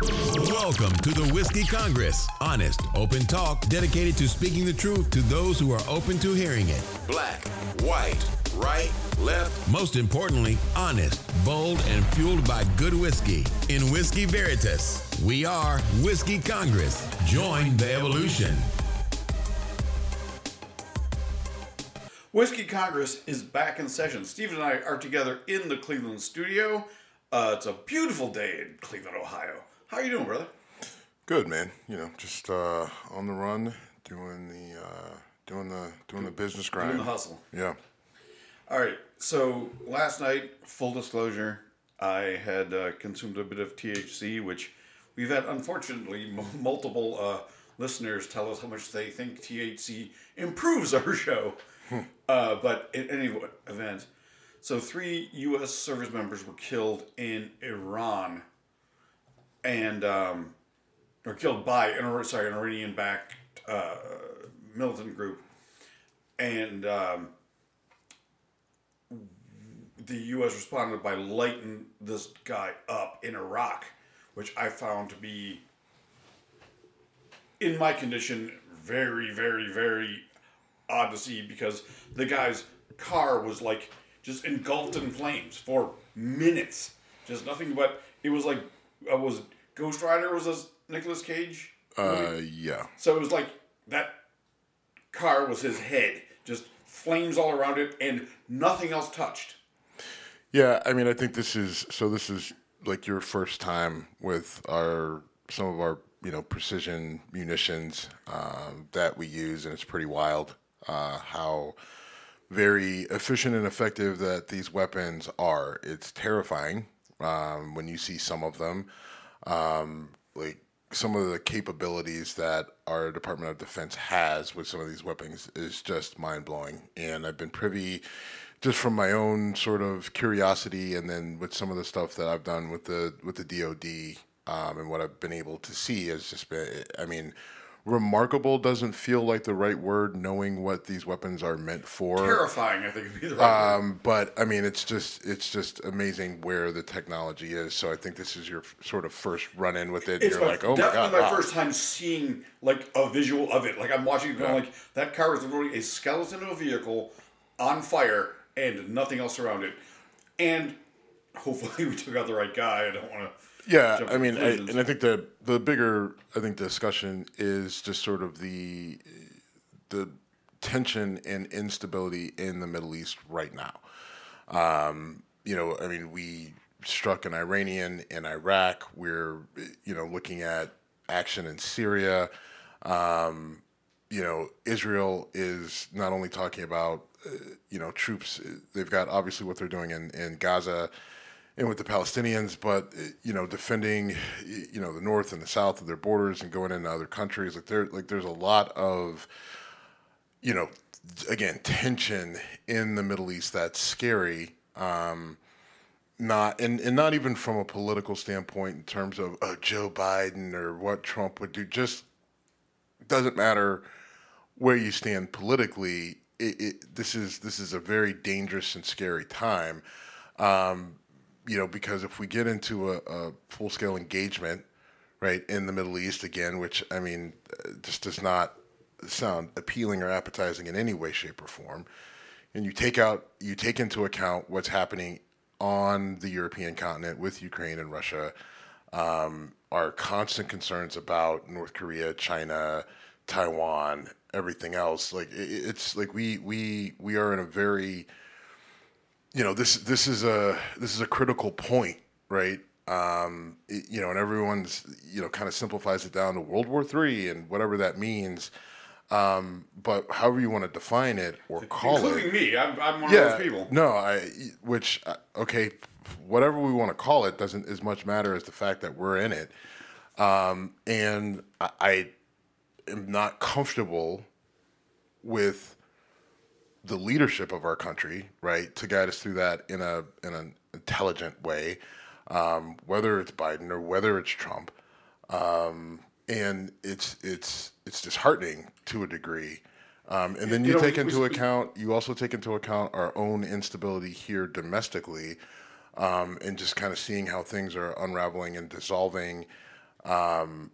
Welcome to the Whiskey Congress. Honest, open talk dedicated to speaking the truth to those who are open to hearing it. Black, white, right, left. Most importantly, honest, bold, and fueled by good whiskey. In Whiskey Veritas, we are Whiskey Congress. Join the evolution. Whiskey Congress is back in session. Steve and I are together in the Cleveland studio. Uh, it's a beautiful day in Cleveland, Ohio. How are you doing, brother? Good, man. You know, just uh, on the run, doing the uh, doing the doing the business grind. Doing the hustle. Yeah. All right. So last night, full disclosure, I had uh, consumed a bit of THC, which we've had unfortunately m- multiple uh, listeners tell us how much they think THC improves our show. uh, but in any event, so three U.S. service members were killed in Iran, and um, or killed by an sorry an Iranian-backed uh, militant group, and um, the U.S. responded by lighting this guy up in Iraq, which I found to be, in my condition, very, very, very odd to see because the guy's car was like just engulfed in flames for minutes. Just nothing but it was like uh, was Ghost Rider was this Nicolas Cage? Uh, yeah. So it was like that car was his head, just flames all around it, and nothing else touched. Yeah, I mean, I think this is so. This is like your first time with our some of our you know precision munitions um, that we use, and it's pretty wild uh, how very efficient and effective that these weapons are. It's terrifying um, when you see some of them, um, like some of the capabilities that our Department of Defense has with some of these weapons is just mind blowing. And I've been privy, just from my own sort of curiosity, and then with some of the stuff that I've done with the with the DoD um, and what I've been able to see has just been. I mean remarkable doesn't feel like the right word, knowing what these weapons are meant for. Terrifying, I think would be the right Um, word. but I mean, it's just it's just amazing where the technology is. So I think this is your f- sort of first run in with it. It's You're my- like, oh my definitely god, my wow. first time seeing like a visual of it. Like I'm watching it, going Yeah. like that car is literally a skeleton of a vehicle on fire and nothing else around it. And hopefully we took out the right guy. I don't want to. Yeah, I mean, I, and I think the the bigger I think discussion is just sort of the the tension and instability in the Middle East right now. Um, you know, I mean, we struck an Iranian in Iraq. We're you know looking at action in Syria. Um, you know, Israel is not only talking about uh, you know troops. They've got obviously what they're doing in in Gaza and with the Palestinians, but uh, you know, defending you know the north and the south of their borders and going into other countries. Like there, like there's a lot of you know, again, tension in the Middle East that's scary. Um, not and, and not even from a political standpoint in terms of uh, Joe Biden or what Trump would do. Just doesn't matter where you stand politically. It, it, this is this is a very dangerous and scary time. Um, you know, because if we get into a, a full scale engagement, right, in the Middle East again, which I mean, uh, just does not sound appealing or appetizing in any way, shape, or form, and you take out, you take into account what's happening on the European continent with Ukraine and Russia, um, our constant concerns about North Korea, China, Taiwan, everything else. Like it, it's like we we we are in a very you know this this is a this is a critical point, right? Um, it- you know, and everyone's you know kind of simplifies it down to World War Three and whatever that means. Um, but however you want to define it or call Including it, including me. I'm, I'm one yeah, of those people. no, I which uh, okay, whatever we want to call it doesn't as much matter as the fact that we're in it. Um, and I, I am not comfortable with the leadership of our country, right, to guide us through that in a in an intelligent way, um, whether it's Biden or whether it's Trump, um, and it's it's it's disheartening to a degree. Um, and then You you, know, take we- into we- account, you also take into account our own instability here domestically, um, and just kind of seeing how things are unraveling and dissolving. um,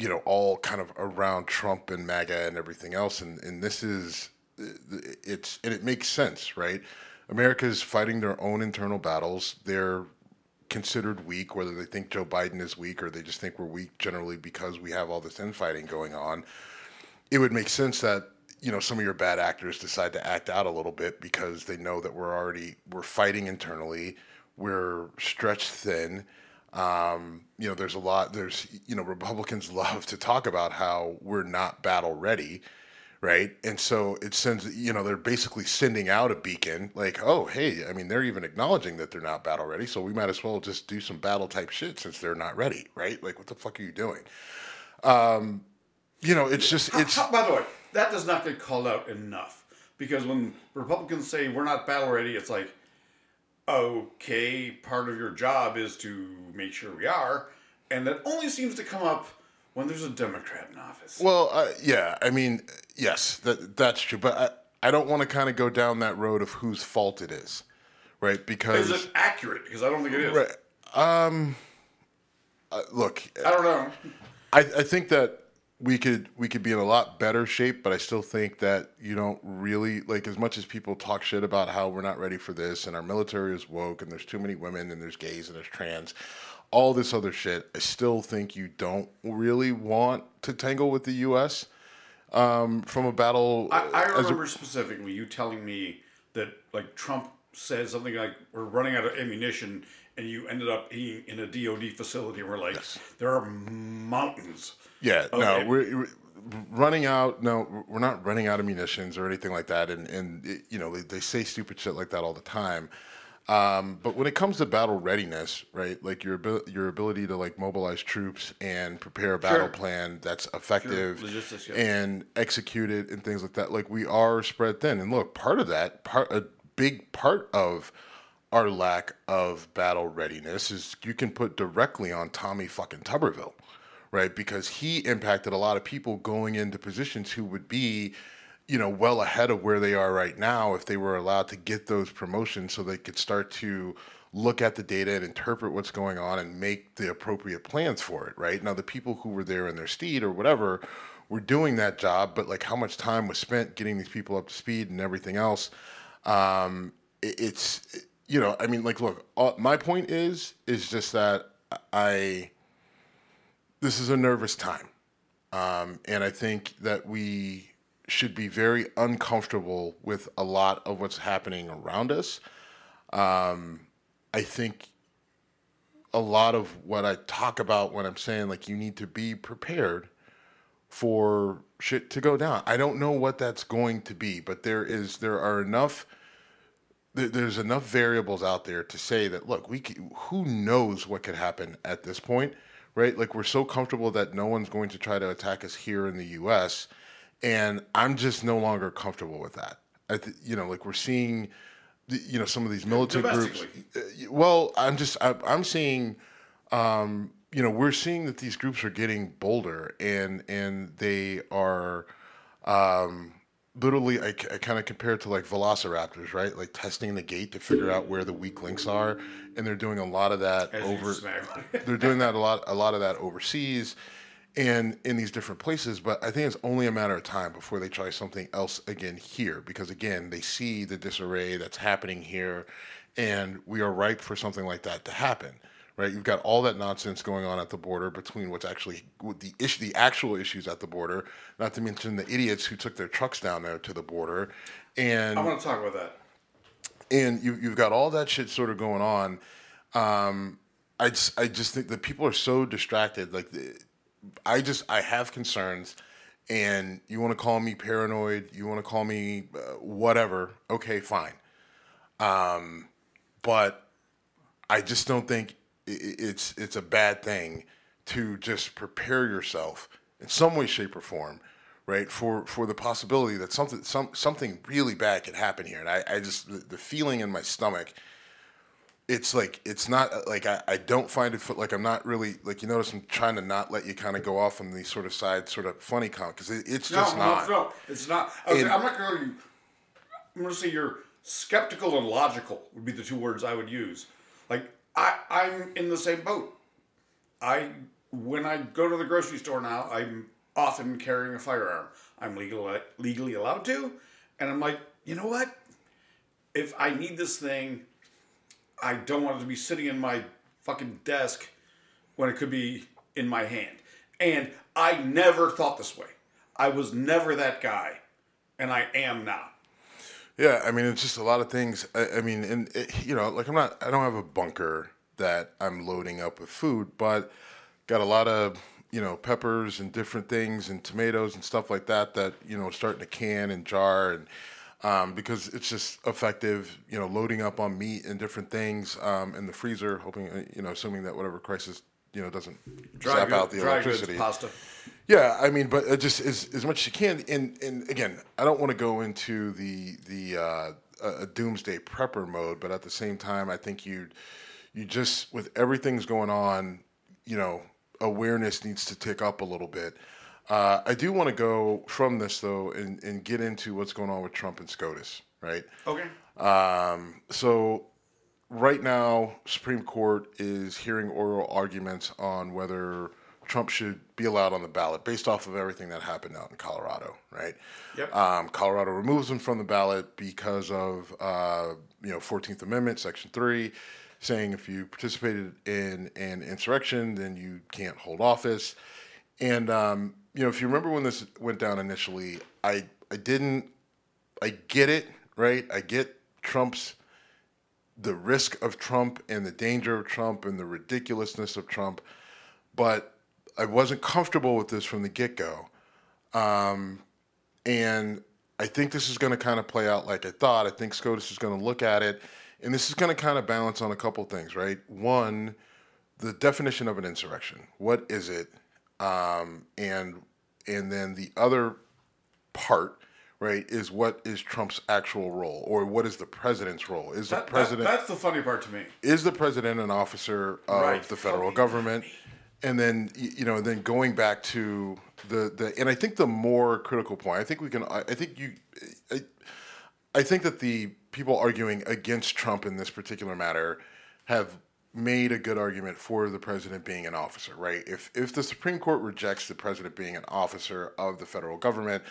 you know, all kind of around Trump and MAGA and everything else. And, and this is, it's, and it makes sense, right? America is fighting their own internal battles. They're considered weak, whether they think Joe Biden is weak or they just think we're weak generally because we have all this infighting going on. It would make sense that you know some of your bad actors decide to act out a little bit because they know that we're already we're fighting internally, we're stretched thin. Um, you know, there's a lot. There's you know Republicans love to talk about how we're not battle ready right? And so it sends, you know, they're basically sending out a beacon like, oh, hey, I mean, they're even acknowledging that they're not battle ready, so we might as well just do some battle type shit since they're not ready, right? Like, what the fuck are you doing? Um, you know, it's just, it's. How, by the way, that does not get called out enough because when Republicans say we're not battle ready, it's like, okay, part of your job is to make sure we are. And that only seems to come up when there's a Democrat in office. Well, uh, yeah, I mean, yes, that that's true, but I, I don't want to kind of go down that road of whose fault it is, right? Because is it accurate? Because I don't think it is. Right. Um, uh, look, I don't know. I, I think that we could we could be in a lot better shape, but I still think that you don't really like as much as people talk shit about how we're not ready for this and our military is woke and there's too many women and there's gays and there's trans all this other shit, I still think you don't really want to tangle with the U.S. Um, from a battle. I, I remember a, specifically you telling me that like Trump said something like we're running out of ammunition, and you ended up being in a DoD facility. And we're like, yes. there are mountains. Yeah, no, we're, we're, running out. No, we're not running out of munitions or anything like that. And and it, you know they, they say stupid shit like that all the time. Um, but when it comes to battle readiness, right, like your your ability to like mobilize troops and prepare a battle sure. plan that's effective sure. yeah. and execute it and things like that, like we are spread thin. And look, part of that, part a big part of our lack of battle readiness is you can put directly on Tommy fucking Tuberville, right? Because he impacted a lot of people going into positions who would be you know, well ahead of where they are right now if they were allowed to get those promotions so they could start to look at the data and interpret what's going on and make the appropriate plans for it, right? Now, the people who were there in their steed or whatever were doing that job, but like how much time was spent getting these people up to speed and everything else, um, it, it's, you know, I mean, like, look, my point is, is just that I, this is a nervous time. Um, and I think that we, should be very uncomfortable with a lot of what's happening around us. Um, I think a lot of what I talk about when I'm saying like you need to be prepared for shit to go down. I don't know what that's going to be, but there is there are enough there's enough variables out there to say that look, we can, who knows what could happen at this point, right? Like we're so comfortable that no one's going to try to attack us here in the US and I'm just no longer comfortable with that. I th- you know, like we're seeing, you know, some of these militant groups. Uh, well, I'm just I, I'm seeing, um, you know, we're seeing that these groups are getting bolder and and they are. Um, literally I, I kind of compare it to like velociraptors right like testing the gate to figure out where the weak links are and they're doing a lot of that As over they're doing that a lot a lot of that overseas and in these different places. But I think it's only a matter of time before they try something else again here, because again, they see the disarray that's happening here, and we are ripe for something like that to happen. Right, you've got all that nonsense going on at the border between what's actually the issue, the actual issues at the border, not to mention the idiots who took their trucks down there to the border, and I want to talk about that. And you, you've got all that shit sort of going on. Um, I just, I just think that people are so distracted. Like I just I have concerns, and you want to call me paranoid, you want to call me uh, whatever. Okay, fine. Um, but I just don't think it's it's a bad thing to just prepare yourself in some way, shape, or form, right, for for the possibility that something some something really bad could happen here. And I, I just the, the feeling in my stomach it's like it's not uh, like I, I don't find it like I'm not really like you notice I'm trying to not let you kind of go off on these sort of side sort of funny comments because it, it's just no, not. No, no, it's not. Okay, and, I'm not going to. you. I'm going to say you're skeptical and logical would be the two words I would use. Like I, I'm in the same boat. I when I go to the grocery store now, I'm often carrying a firearm. I'm legal, legally allowed to. And I'm like, you know what? If I need this thing, I don't want it to be sitting in my fucking desk when it could be in my hand. And I never thought this way. I was never that guy, and I am now. Yeah, I mean, it's just a lot of things. I, I mean, and it, you know, like I'm not, I don't have a bunker that I'm loading up with food, but got a lot of you know peppers and different things and tomatoes and stuff like that that you know starting to can and jar and um, because it's just effective you know loading up on meat and different things um, in the freezer hoping uh, you know assuming that whatever crisis you know doesn't dry zap good, out the electricity Goods, pasta yeah i mean but it just as, as much as you can and and again i don't want to go into the the uh, a doomsday prepper mode but at the same time i think you you just with everything's going on you know awareness needs to tick up a little bit. Uh, I do want to go from this though and, and get into what's going on with Trump and SCOTUS, right? Okay. Um, so right now, Supreme Court is hearing oral arguments on whether Trump should be allowed on the ballot based off of everything that happened out in Colorado, right? Yep. Um, Colorado removes him from the ballot because of uh, you know Fourteenth Amendment, Section Three saying if you participated in an insurrection, then you can't hold office. And um, you know, if you remember when this went down initially, I I didn't. I get it, right? I get Trump's the risk of Trump and the danger of Trump and the ridiculousness of Trump, but I wasn't comfortable with this from the get go. Um, and I think this is going to kind of play out like I thought. I think SCOTUS is going to look at it and this is going to kind of balance on a couple things, right? One, the definition of an insurrection. What is it? Um, and and then the other part, right, is what is Trump's actual role, or what is the president's role? Is that, the president? That, that's the funny part to me. Is the president an officer of right. the federal government? And then you know, then going back to the the, and I think the more critical point, I think we can, I, I think you, I, I think that the people arguing against Trump in this particular matter have made a good argument for the president being an officer, right? If if the Supreme Court rejects the president being an officer of the federal government,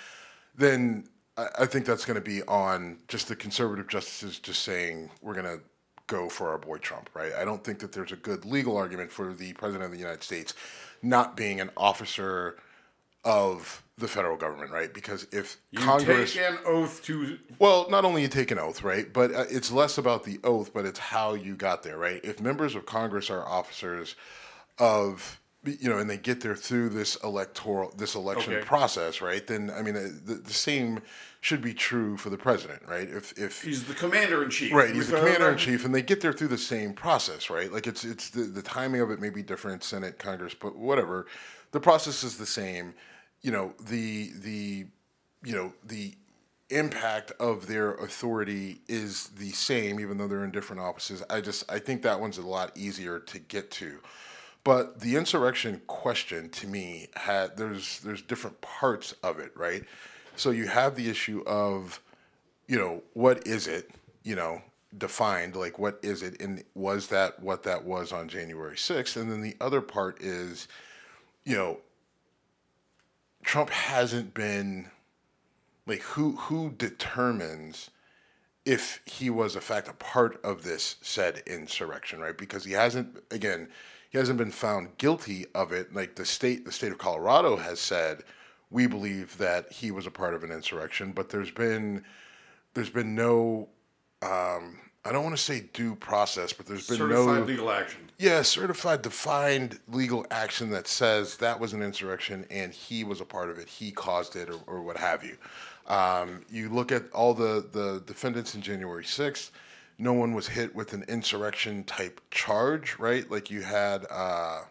then I, I think that's going to be on just the conservative justices just saying we're going to go for our boy Trump, right? I don't think that there's a good legal argument for the president of the United States not being an officer of the federal government, right? Because if you Congress take an oath to well, not only you take an oath, right? But uh, it's less about the oath, but it's how you got there, right? If members of Congress are officers of you know, and they get there through this electoral, this election okay. process, right? Then I mean, uh, the, the, same should be true for the president, right? If if he's the commander in chief, right? He's the commander in chief, and they get there through the same process, right? Like it's it's the, the timing of it may be different, Senate, Congress, but whatever, the process is the same you know the the you know the impact of their authority is the same even though they're in different offices. I just i think that one's a lot easier to get to. But the insurrection question to me had there's there's different parts of it right? So you have the issue of you know what is it you know defined? Like what is it? And was that what that was on january 6th and then the other part is you know Trump hasn't been like who who determines if he was in fact a part of this said insurrection, right? Because he hasn't again, he hasn't been found guilty of it. Like the state the state of Colorado has said, we believe that he was a part of an insurrection, but there's been there's been no um, I don't want to say due process, but there's been certified no legal action. Yeah, certified defined legal action that says that was an insurrection and he was a part of it, he caused it, or, or what have you. Um, you look at all the the defendants in January 6th. No one was hit with an insurrection type charge, right? Like you had. Uh,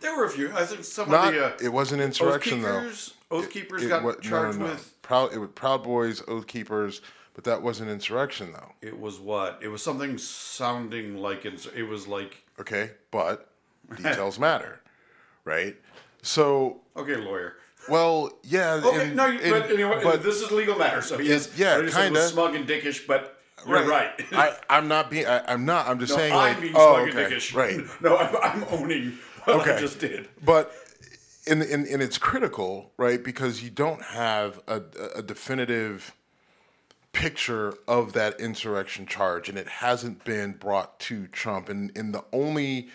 there were a few. I think some not, of the. Uh, it wasn't insurrection Oath Keepers, though. Oath Keepers it, got it, charged no, no, no. with. Proud. It was Proud Boys, Oath Keepers but that wasn't insurrection, though. It was what? It was something sounding like ins- it was like. Okay, but details matter, right? So. Okay, lawyer. Well, yeah. Okay, and, no, you, and, but anyway, this is legal matter, so yes, yeah, kind of smug and dickish, but you're right. I, I'm not being. I, am not. I'm just saying. I'm like, being oh, smug okay, and dickish. Right. No, I'm, I'm owning what I just did. But and, and and it's critical, right? Because you don't have a, a definitive picture of that insurrection charge, and it hasn't been brought to Trump. And and the only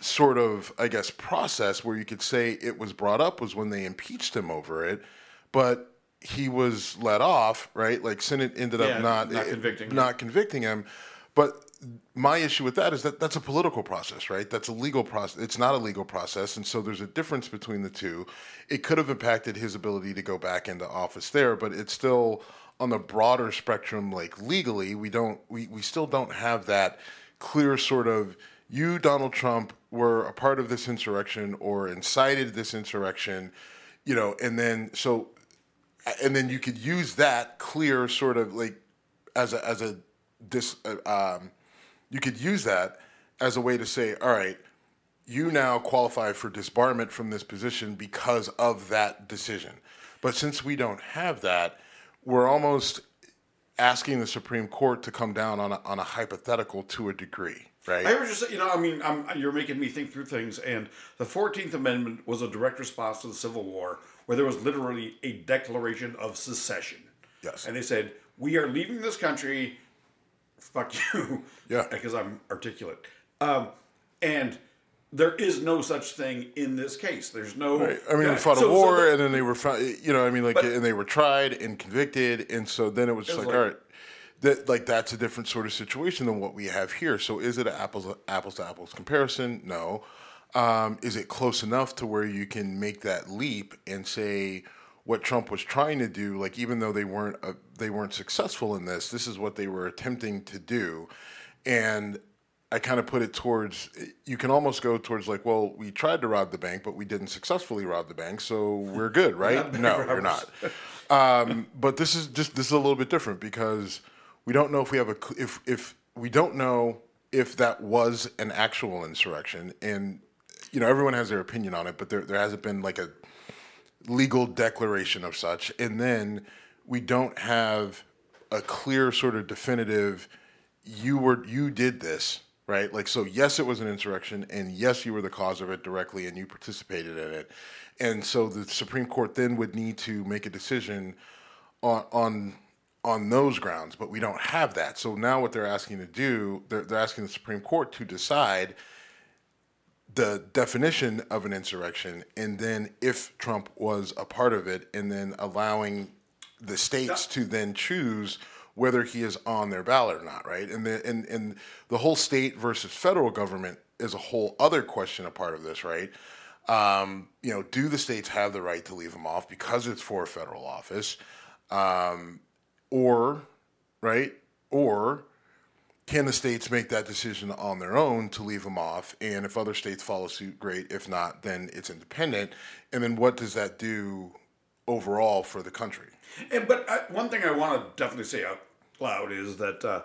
sort of, I guess, process where you could say it was brought up was when they impeached him over it, but he was let off, right? Like Senate ended Yeah, up not not eh, convicting him. not convicting him. But my issue with that is that that's a political process, right? That's a legal process. It's not a legal process, and so there's a difference between the two. It could have impacted his ability to go back into office there, but it's still on the broader spectrum. Like legally, we don't, we, we still don't have that clear sort of you, Donald Trump, were a part of this insurrection or incited this insurrection, you know, and then so and then you could use that clear sort of like as a as a dis uh, um, you could use that as a way to say all right you now qualify for disbarment from this position because of that decision but since we don't have that we're almost asking the supreme court to come down on a, on a hypothetical to a degree right I was just, you know, I mean, I'm, you're making me think through things. And the 14th Amendment was a direct response to the Civil War, where there was literally a declaration of secession. Yes. And they said, we are leaving this country. Fuck you. Yeah. Because I'm articulate. Um, and there is no such thing in this case. There's no. Right. I mean, Yeah. they fought So- a so war, the- and then they were, you know, I mean, like, But- and they were tried and convicted, and so then it was just was like, like- all right, that like that's a different sort of situation than what we have here. So, is it an apples apples to apples comparison? No. Um, is it close enough to where you can make that leap and say what Trump was trying to do? Like, even though they weren't uh, they weren't successful in this, this is what they were attempting to do, and I kind of put it towards you can almost go towards like, well, we tried to rob the bank, but we didn't successfully rob the bank, so we're good, right? no, you're not. Um, but this is just this is a little bit different because we don't know if we have a if if we don't know if that was an actual insurrection, and you know everyone has their opinion on it, but there there hasn't been like a legal declaration of such, and then we don't have a clear sort of definitive you were you did this right? Like so yes it was an insurrection and yes you were the cause of it directly and you participated in it. And so the supreme court then would need to make a decision on on on those grounds but we don't have that. So now what they're asking to do they're, they're asking the supreme court to decide the definition of an insurrection and then if Trump was a part of it and then allowing the states to then choose whether he is on their ballot or not, right? And the and, and the whole state versus federal government is a whole other question a part of this, right? Um, you know, do the states have the right to leave him off because it's for a federal office? Um, or, right? Or can the states make that decision on their own to leave them off? And if other states follow suit, great. If not, then it's independent. And then what does that do overall for the country? And, but I, one thing I want to definitely say out loud is that uh,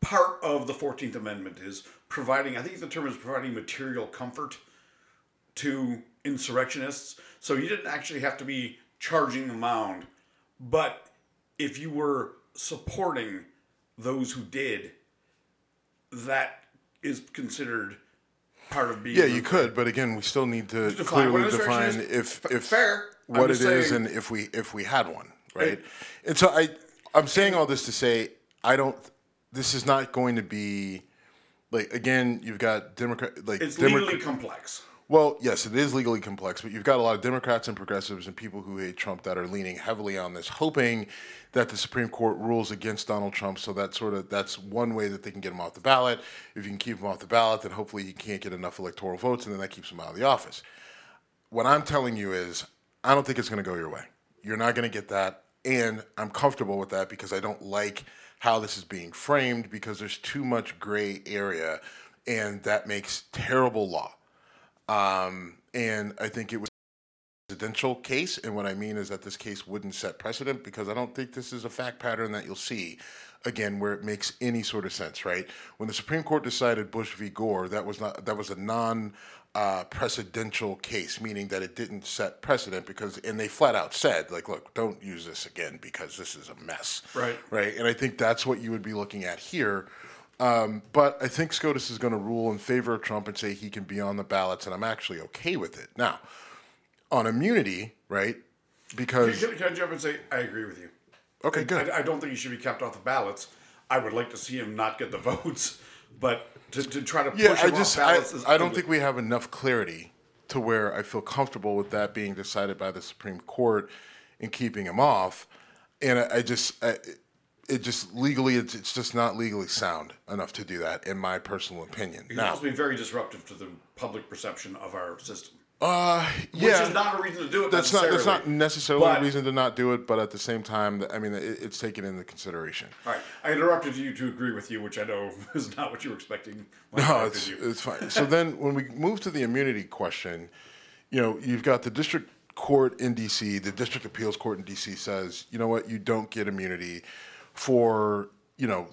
part of the Fourteenth Amendment is providing. I think the term is providing material comfort to insurrectionists. So you didn't actually have to be charging the mound, but if you were supporting those who did, that is considered part of being. Yeah, you could, but again, we still need to Define clearly define if if fair. I'm what it just is and if we if we had one, right? And so I I'm saying all this to say I don't. This is not going to be like again. You've got Democrat like It's Democrat- legally complex. Well, yes, it is legally complex, but you've got a lot of Democrats and progressives and people who hate Trump that are leaning heavily on this, hoping that the Supreme Court rules against Donald Trump. So that sort of that's one way that they can get him off the ballot. If you can keep him off the ballot, then hopefully he can't get enough electoral votes, and then that keeps him out of the office. What I'm telling you is, I don't think it's going to go your way. You're not going to get that, and I'm comfortable with that because I don't like how this is being framed because there's too much gray area, and that makes terrible law. Um, and I think it was a presidential case. And what I mean is that this case wouldn't set precedent because I don't think this is a fact pattern that you'll see again where it makes any sort of sense, right? When the Supreme Court decided Bush v. Gore, that was not that was a non uh, precedential case, meaning that it didn't set precedent because, and they flat out said, like, look, don't use this again because this is a mess. Right. Right. And I think that's what you would be looking at here Um, but I think SCOTUS is going to rule in favor of Trump and say he can be on the ballots, and I'm actually okay with it. Now, on immunity, right? Because Can, can I jump and say I agree with you? okay, good. I, I don't think he should be kept off the ballots. I would like to see him not get the votes, but to, to try to push Yeah, him I just off I, ballots is I don't think we have enough clarity to where I feel comfortable with that being decided by the Supreme Court and keeping him off. And I, I just I, it just legally it's, it's just not legally sound enough to do that in my personal opinion. It can Now, also be very disruptive to the public perception of our system. Uh, Which is not a reason to do it. that's not that's not necessarily. necessarily But- a reason to not do it, but at the same time, I mean, it, it's taken into consideration. All right, I interrupted you to agree with you, which I know is not what you were expecting. No, it's you. it's fine. So then, when we move to the immunity question, you know, you've got the district court in DC, the district appeals court in DC says, you know what, you don't get immunity for you know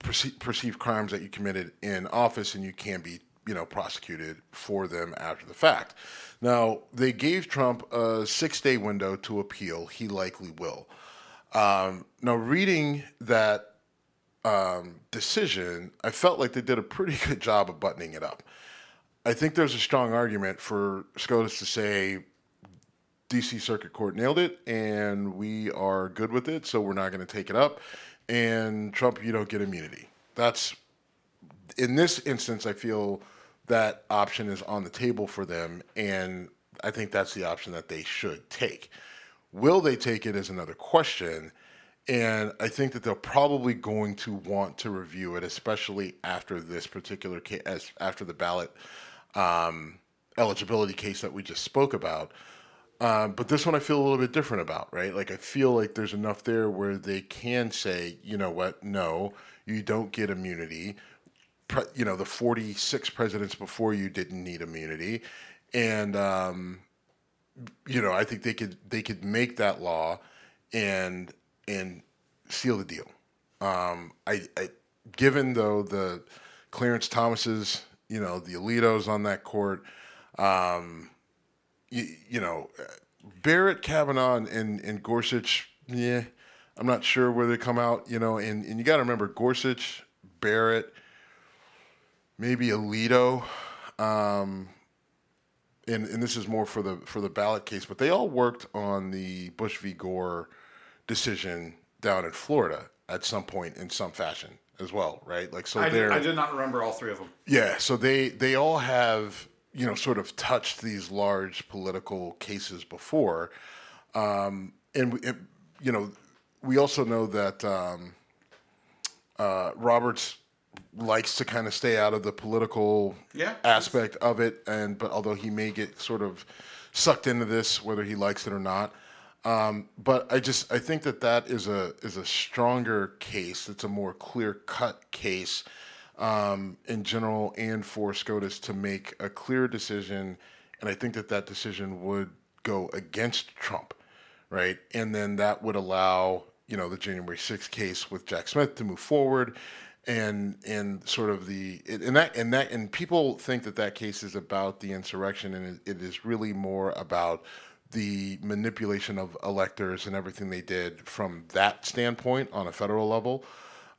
perce- perceived crimes that you committed in office, and you can be you know prosecuted for them after the fact. Now they gave Trump a six-day window to appeal. He likely will. Um, now, reading that um, decision, I felt like they did a pretty good job of buttoning it up. I think there's a strong argument for SCOTUS to say DC Circuit Court nailed it and we are good with it, so we're not going to take it up. And Trump, you don't get immunity. That's in this instance, I feel that option is on the table for them, and I think that's the option that they should take. Will they take it is another question, and I think that they're probably going to want to review it, especially after this particular case, after the ballot um, eligibility case that we just spoke about. Um, but this one I feel a little bit different about, right? Like I feel like there's enough there where they can say, you know what, no, you don't get immunity. Pre- you know, the 46 presidents before you didn't need immunity, and um, you know, I think they could they could make that law and and seal the deal. Um, I, I given though the Clarence Thomas's, you know, the Alitos on that court, um, you, you know, Barrett, Kavanaugh, and, and, Gorsuch, yeah, I'm not sure where they come out, you know, and, and you got to remember Gorsuch, Barrett, maybe Alito, um, and, and this is more for the for the ballot case, but they all worked on the Bush v. Gore decision down in Florida at some point in some fashion as well, right? Like so, I did, I did not remember all three of them. yeah, so they they all have you know sort of touched these large political cases before, um, and it, you know we also know that um, uh, Roberts likes to kind of stay out of the political Yeah. aspect of it, and but although he may get sort of sucked into this, whether he likes it or not. Um, but I just I think that that is a is a stronger case. It's a more clear cut case um, in general and for SCOTUS to make a clear decision, and I think that that decision would go against Trump, right? And then that would allow you know the January 6th case with Jack Smith to move forward, and and sort of the and that and that and people think that that case is about the insurrection, and it, it is really more about the manipulation of electors and everything they did from that standpoint on a federal level.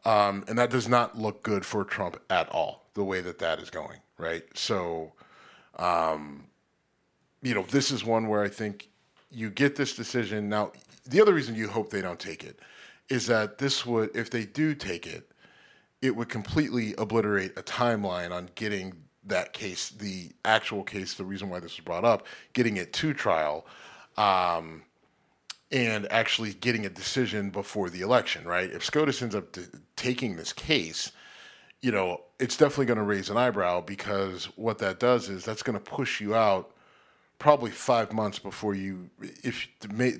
Um, and that does not look good for Trump at all, the way that that is going, right? So, um, you know, this is one where I think you get this decision. Now, the other reason you hope they don't take it is that this would, if they do take it, it would completely obliterate a timeline on getting that case, the actual case, the reason why this was brought up, getting it to trial, um, and actually getting a decision before the election, right? If SCOTUS ends up t- taking this case, you know, it's definitely going to raise an eyebrow because what that does is that's going to push you out probably five months before you, if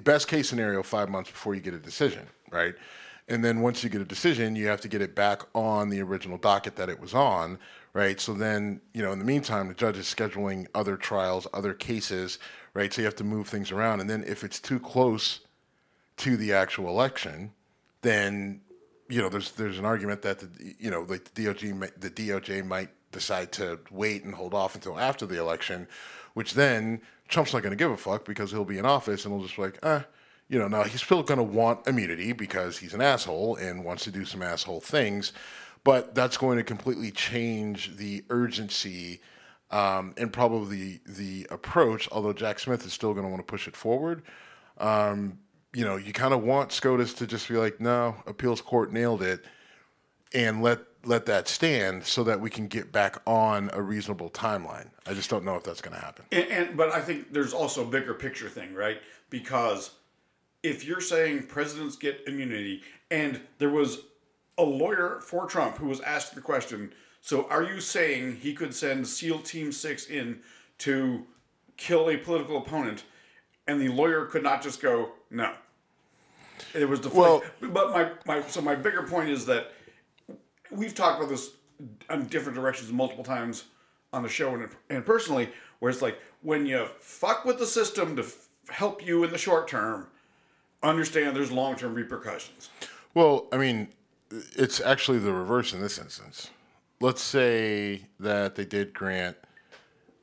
best case scenario, five months before you get a decision, right? And then once you get a decision, you have to get it back on the original docket that it was on, right? So then, you know, in the meantime, the judge is scheduling other trials, other cases, right? So you have to move things around. And then if it's too close to the actual election, then you know there's there's an argument that the you know like the DOJ the DOJ might decide to wait and hold off until after the election, which then Trump's not going to give a fuck because he'll be in office and he'll just be like, eh, you know, now he's still going to want immunity because he's an asshole and wants to do some asshole things, but that's going to completely change the urgency um, and probably the approach. Although Jack Smith is still going to want to push it forward. Um, you know, you kind of want SCOTUS to just be like, no, appeals court nailed it, and let let that stand so that we can get back on a reasonable timeline. I just don't know if that's going to happen. And, and but I think there's also a bigger picture thing, right? Because if you're saying presidents get immunity, and there was a lawyer for Trump who was asked the question, so are you saying he could send SEAL Team Six in to kill a political opponent, and the lawyer could not just go no? It was. Well- but my, my so my bigger point is that we've talked about this in different directions multiple times on the show and, and personally, where it's like when you fuck with the system to f- help you in the short term, understand there's long term repercussions. Well, I mean, it's actually the reverse in this instance. Let's say that they did grant.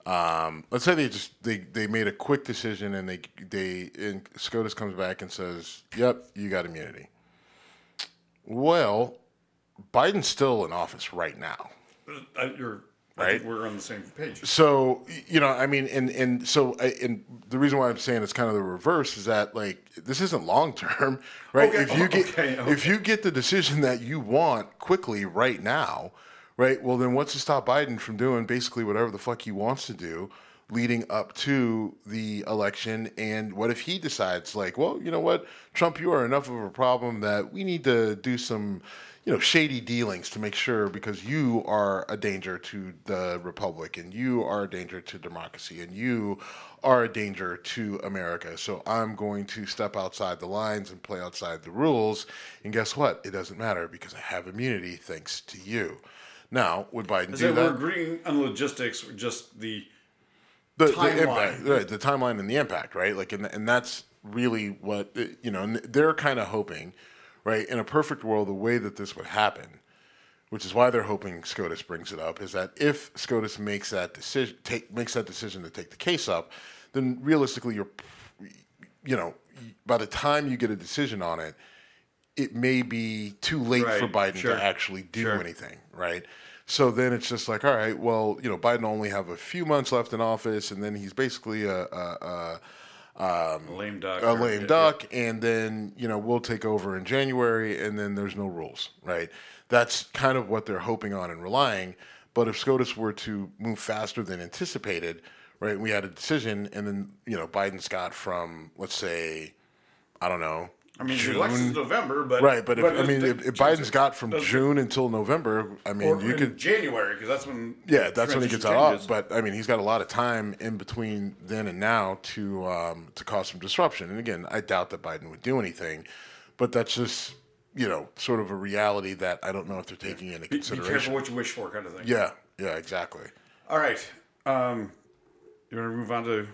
Um, let's say they just they, they made a quick decision and they they and SCOTUS comes back and says, "Yep, you got immunity." Well, Biden's still in office right now. Uh, you're, Right. we're on the same page. So you know, I mean, and and so I- and the reason why I'm saying it's kind of the reverse is that like this isn't long term, right? Okay, If you get okay, okay. if you get the decision that you want quickly right now, right? Well, then what's to stop Biden from doing basically whatever the fuck he wants to do? leading up to the election and what if he decides like well you know what trump you are enough of a problem that we need to do some you know shady dealings to make sure because you are a danger to the republic and you are a danger to democracy and you are a danger to america so i'm going to step outside the lines and play outside the rules and guess what it doesn't matter because i have immunity thanks to you now would biden Is do that we're agreeing on logistics, just the the, the timeline. impact, right? The timeline and the impact, right? Like, and and that's really what you know. and They're kind of hoping, right? In a perfect world, the way that this would happen, which is why they're hoping SCOTUS brings it up, is that if SCOTUS makes that decision, take makes that decision to take the case up, then realistically, you're, you know, by the time you get a decision on it, it may be too late for Biden sure, to actually do sure. anything, right? So then it's just like, all right, well, you know, Biden only have a few months left in office, and then he's basically a, a, a Um, lame duck. a, a lame yeah, duck, and then you know we'll take over in January, and then there's no rules, right? That's kind of what they're hoping on and relying. But if SCOTUS were to move faster than anticipated, right? We had a decision, and then you know Biden's got from let's say, I don't know, I mean, June, the election's November, but right? But if, I mean, if, if Biden's got from June until November, I mean, you could January because that's when yeah, that's when he gets out changes. But I mean, he's got a lot of time in between then and now to um, to cause some disruption. And again, I doubt that Biden would do anything, but that's just you know sort of a reality that I don't know if they're taking into be, be careful consideration. what you wish for, kind of thing. yeah, yeah, exactly. All right. Um, you want to move on to?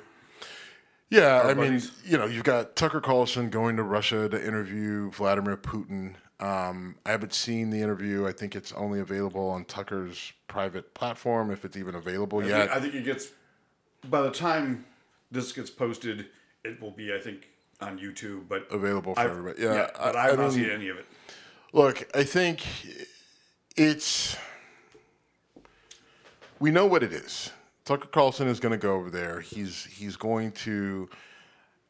Yeah, I mean, you know, you've got Tucker Carlson going to Russia to interview Vladimir Putin. Um, I haven't seen the interview. I think it's only available on Tucker's private platform, if it's even available I yet. think, I think it gets. By the time this gets posted, it will be, I think, on YouTube. But Available for I've- everybody. Yeah, yeah but I- I, have I mean- seen any of it. Look, I think it's. We know what it is. Tucker Carlson is going to go over there. He's he's going to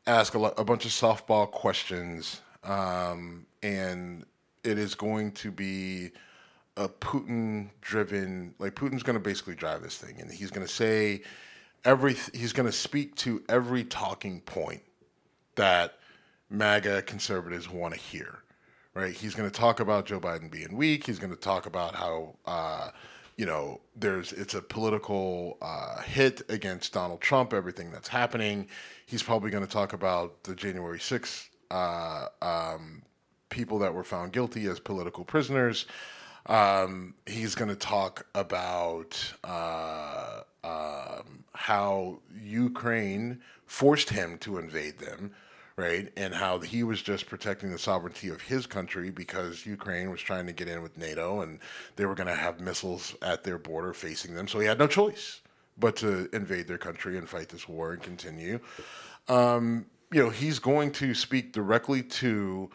ask a, lo- a bunch of softball questions, um, and it is going to be a Putin-driven. Like Putin's going to basically drive this thing, and he's going to say every. He's going to speak to every talking point that MAGA conservatives want to hear, right? He's going to talk about Joe Biden being weak. He's going to talk about how, uh, you know, there's it's a political uh, hit against Donald Trump, everything that's happening. He's probably going to talk about the January 6th uh, um, people that were found guilty as political prisoners. Um, he's going to talk about uh, um, how Ukraine forced him to invade them, right? And how he was just protecting the sovereignty of his country because Ukraine was trying to get in with NATO and they were going to have missiles at their border facing them. So he had no choice but to invade their country and fight this war and continue. Um, you know, he's going to speak directly to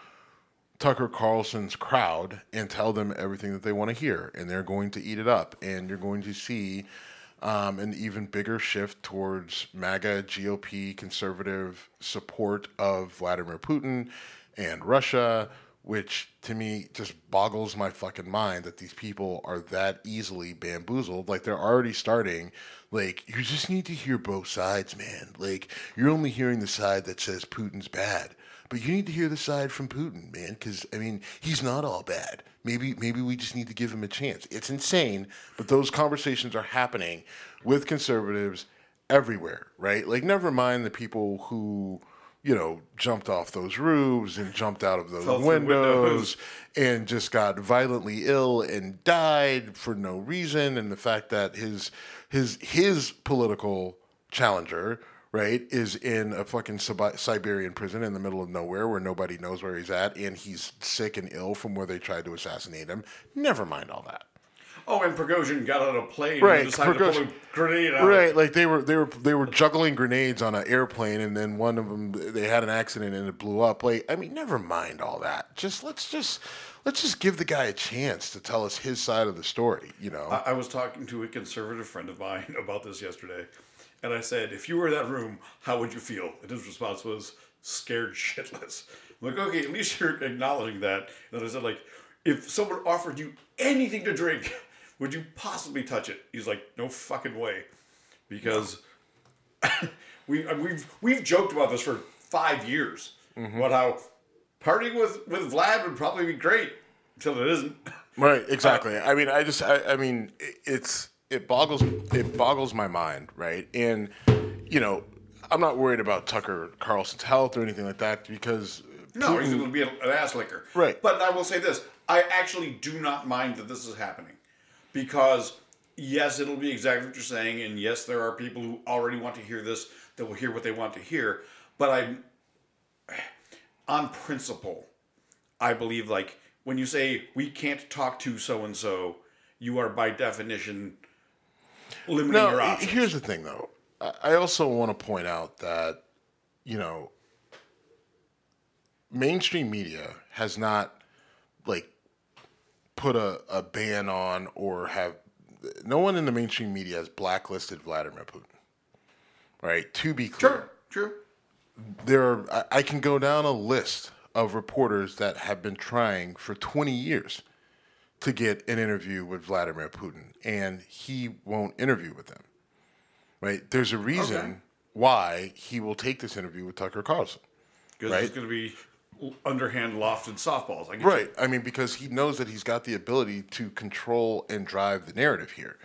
Tucker Carlson's crowd and tell them everything that they want to hear, and they're going to eat it up, and you're going to see um, an even bigger shift towards MAGA, GOP, conservative support of Vladimir Putin and Russia, which to me just boggles my fucking mind that these people are that easily bamboozled. Like they're already starting. Like you just need to hear both sides, man. Like you're only hearing the side that says Putin's bad. But you need to hear the side from Putin, man, because I mean he's not all bad. Maybe maybe we just need to give him a chance. It's insane, but those conversations are happening with conservatives everywhere, right? Like never mind the people who you know jumped off those roofs and jumped out of those windows, windows. and just got violently ill and died for no reason, and the fact that his his his political challenger right, is in a fucking Siberian prison in the middle of nowhere where nobody knows where he's at, and he's sick and ill from where they tried to assassinate him. Never mind all that. Oh, and Prigozhin got on a plane Right, and decided to pull a grenade out. Right, like they were they were they were juggling grenades on an airplane, and then one of them they had an accident and it blew up. Like, I mean, never mind all that. Just let's just let's just give the guy a chance to tell us his side of the story. You know, I, I was talking to a conservative friend of mine about this yesterday, and I said, if you were in that room, how would you feel? And his response was, scared shitless. I'm like, okay, at least you're acknowledging that. And then I said, like, if someone offered you anything to drink, would you possibly touch it? He's like, no fucking way. Because we, I mean, we've, we've joked about this for five years. Mm-hmm. About how partying with, with Vlad would probably be great until it isn't. Right, exactly. I mean, I just, I, I mean, it, it's it boggles it boggles my mind, right? And you know, I'm not worried about Tucker Carlson's health or anything like that because No, he's going to be an ass licker. Right. But I will say this: I actually do not mind that this is happening, because yes, it'll be exactly what you're saying, and yes, there are people who already want to hear this that will hear what they want to hear. But I'm, on principle, I believe like when you say we can't talk to so and so, you are by definition limiting no. your options. Here's the thing, though. I I also want to point out that you know, mainstream media has not like put a, a ban on or have no one in the mainstream media has blacklisted Vladimir Putin. Right? To be clear. True. True. there are, I, I can go down a list of reporters that have been trying for 20 years to get an interview with Vladimir Putin, and he won't interview with them. Right? There's a reason Okay. why he will take this interview with Tucker Carlson. Because Right. it's going to be underhand lofted softballs. I get you. Right. I mean, because he knows that he's got the ability to control and drive the narrative here.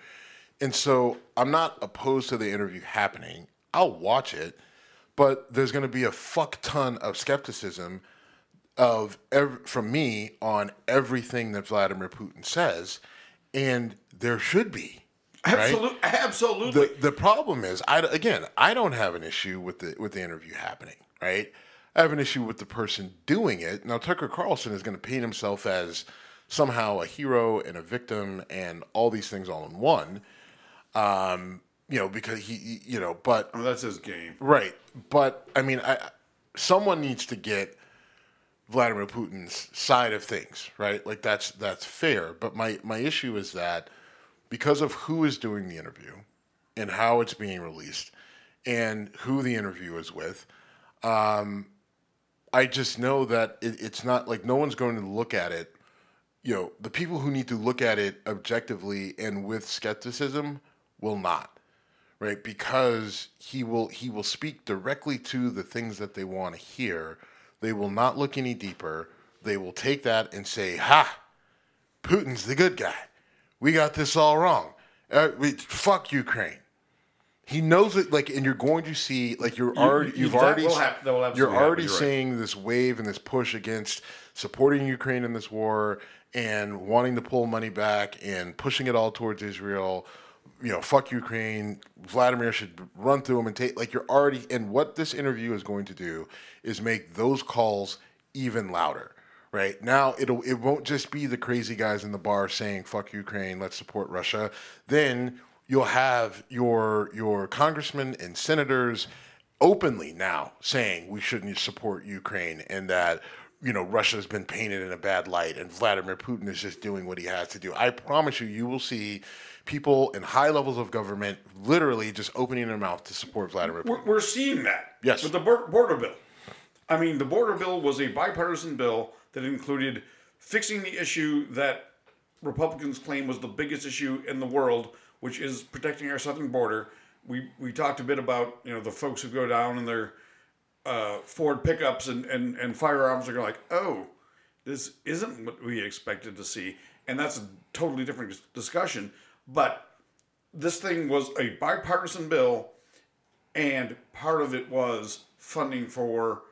And so I'm not opposed to the interview happening. I'll watch it, but there's going to be a fuck ton of skepticism of ev- from me on everything that Vladimir Putin says, and there should be. right? Absolutely, absolutely. The the problem is, I again, I don't have an issue with the with the interview happening, right? I have an issue with the person doing it. Now Tucker Carlson is going to paint himself as somehow a hero and a victim and all these things all in one. Um, you know, because he, he- you know, but I mean, that's his game. Right, but I mean, I someone needs to get Vladimir Putin's side of things, right? Like that's that's fair. But my my issue is that because of who is doing the interview and how it's being released and who the interview is with, um, I just know that it, it's not like no one's going to look at it. You know, the people who need to look at it objectively and with skepticism will not right because he will he will speak directly to the things that they want to hear they will not look any deeper. They will take that and say ha! Putin's the good guy. We got this all wrong. Uh, we, fuck ukraine. He knows it like and you're going to see like you're already you- you've already will hap- that will you're happen, already you're right. seeing this wave and this push against supporting ukraine in this war and wanting to pull money back and pushing it all towards israel you know, fuck Ukraine. Vladimir should run through them and take like you're already. And what this interview is going to do is make those calls even louder. Right now, it'll it won't just be the crazy guys in the bar saying "fuck Ukraine," let's support Russia. Then you'll have your your congressmen and senators openly now saying we shouldn't support Ukraine and that you know, Russia's been painted in a bad light and Vladimir Putin is just doing what he has to do. I promise you, you will see people in high levels of government literally just opening their mouth to support Vladimir Putin. We're, we're seeing that. Yes. With the border bill. I mean, the border bill was a bipartisan bill that included fixing the issue that Republicans claim was the biggest issue in the world, which is protecting our southern border. We we talked a bit about you know the folks who go down in their uh, Ford pickups and, and, and firearms are like, oh, this isn't what we expected to see, and that's a totally different discussion. But this thing was a bipartisan bill, and part of it was funding for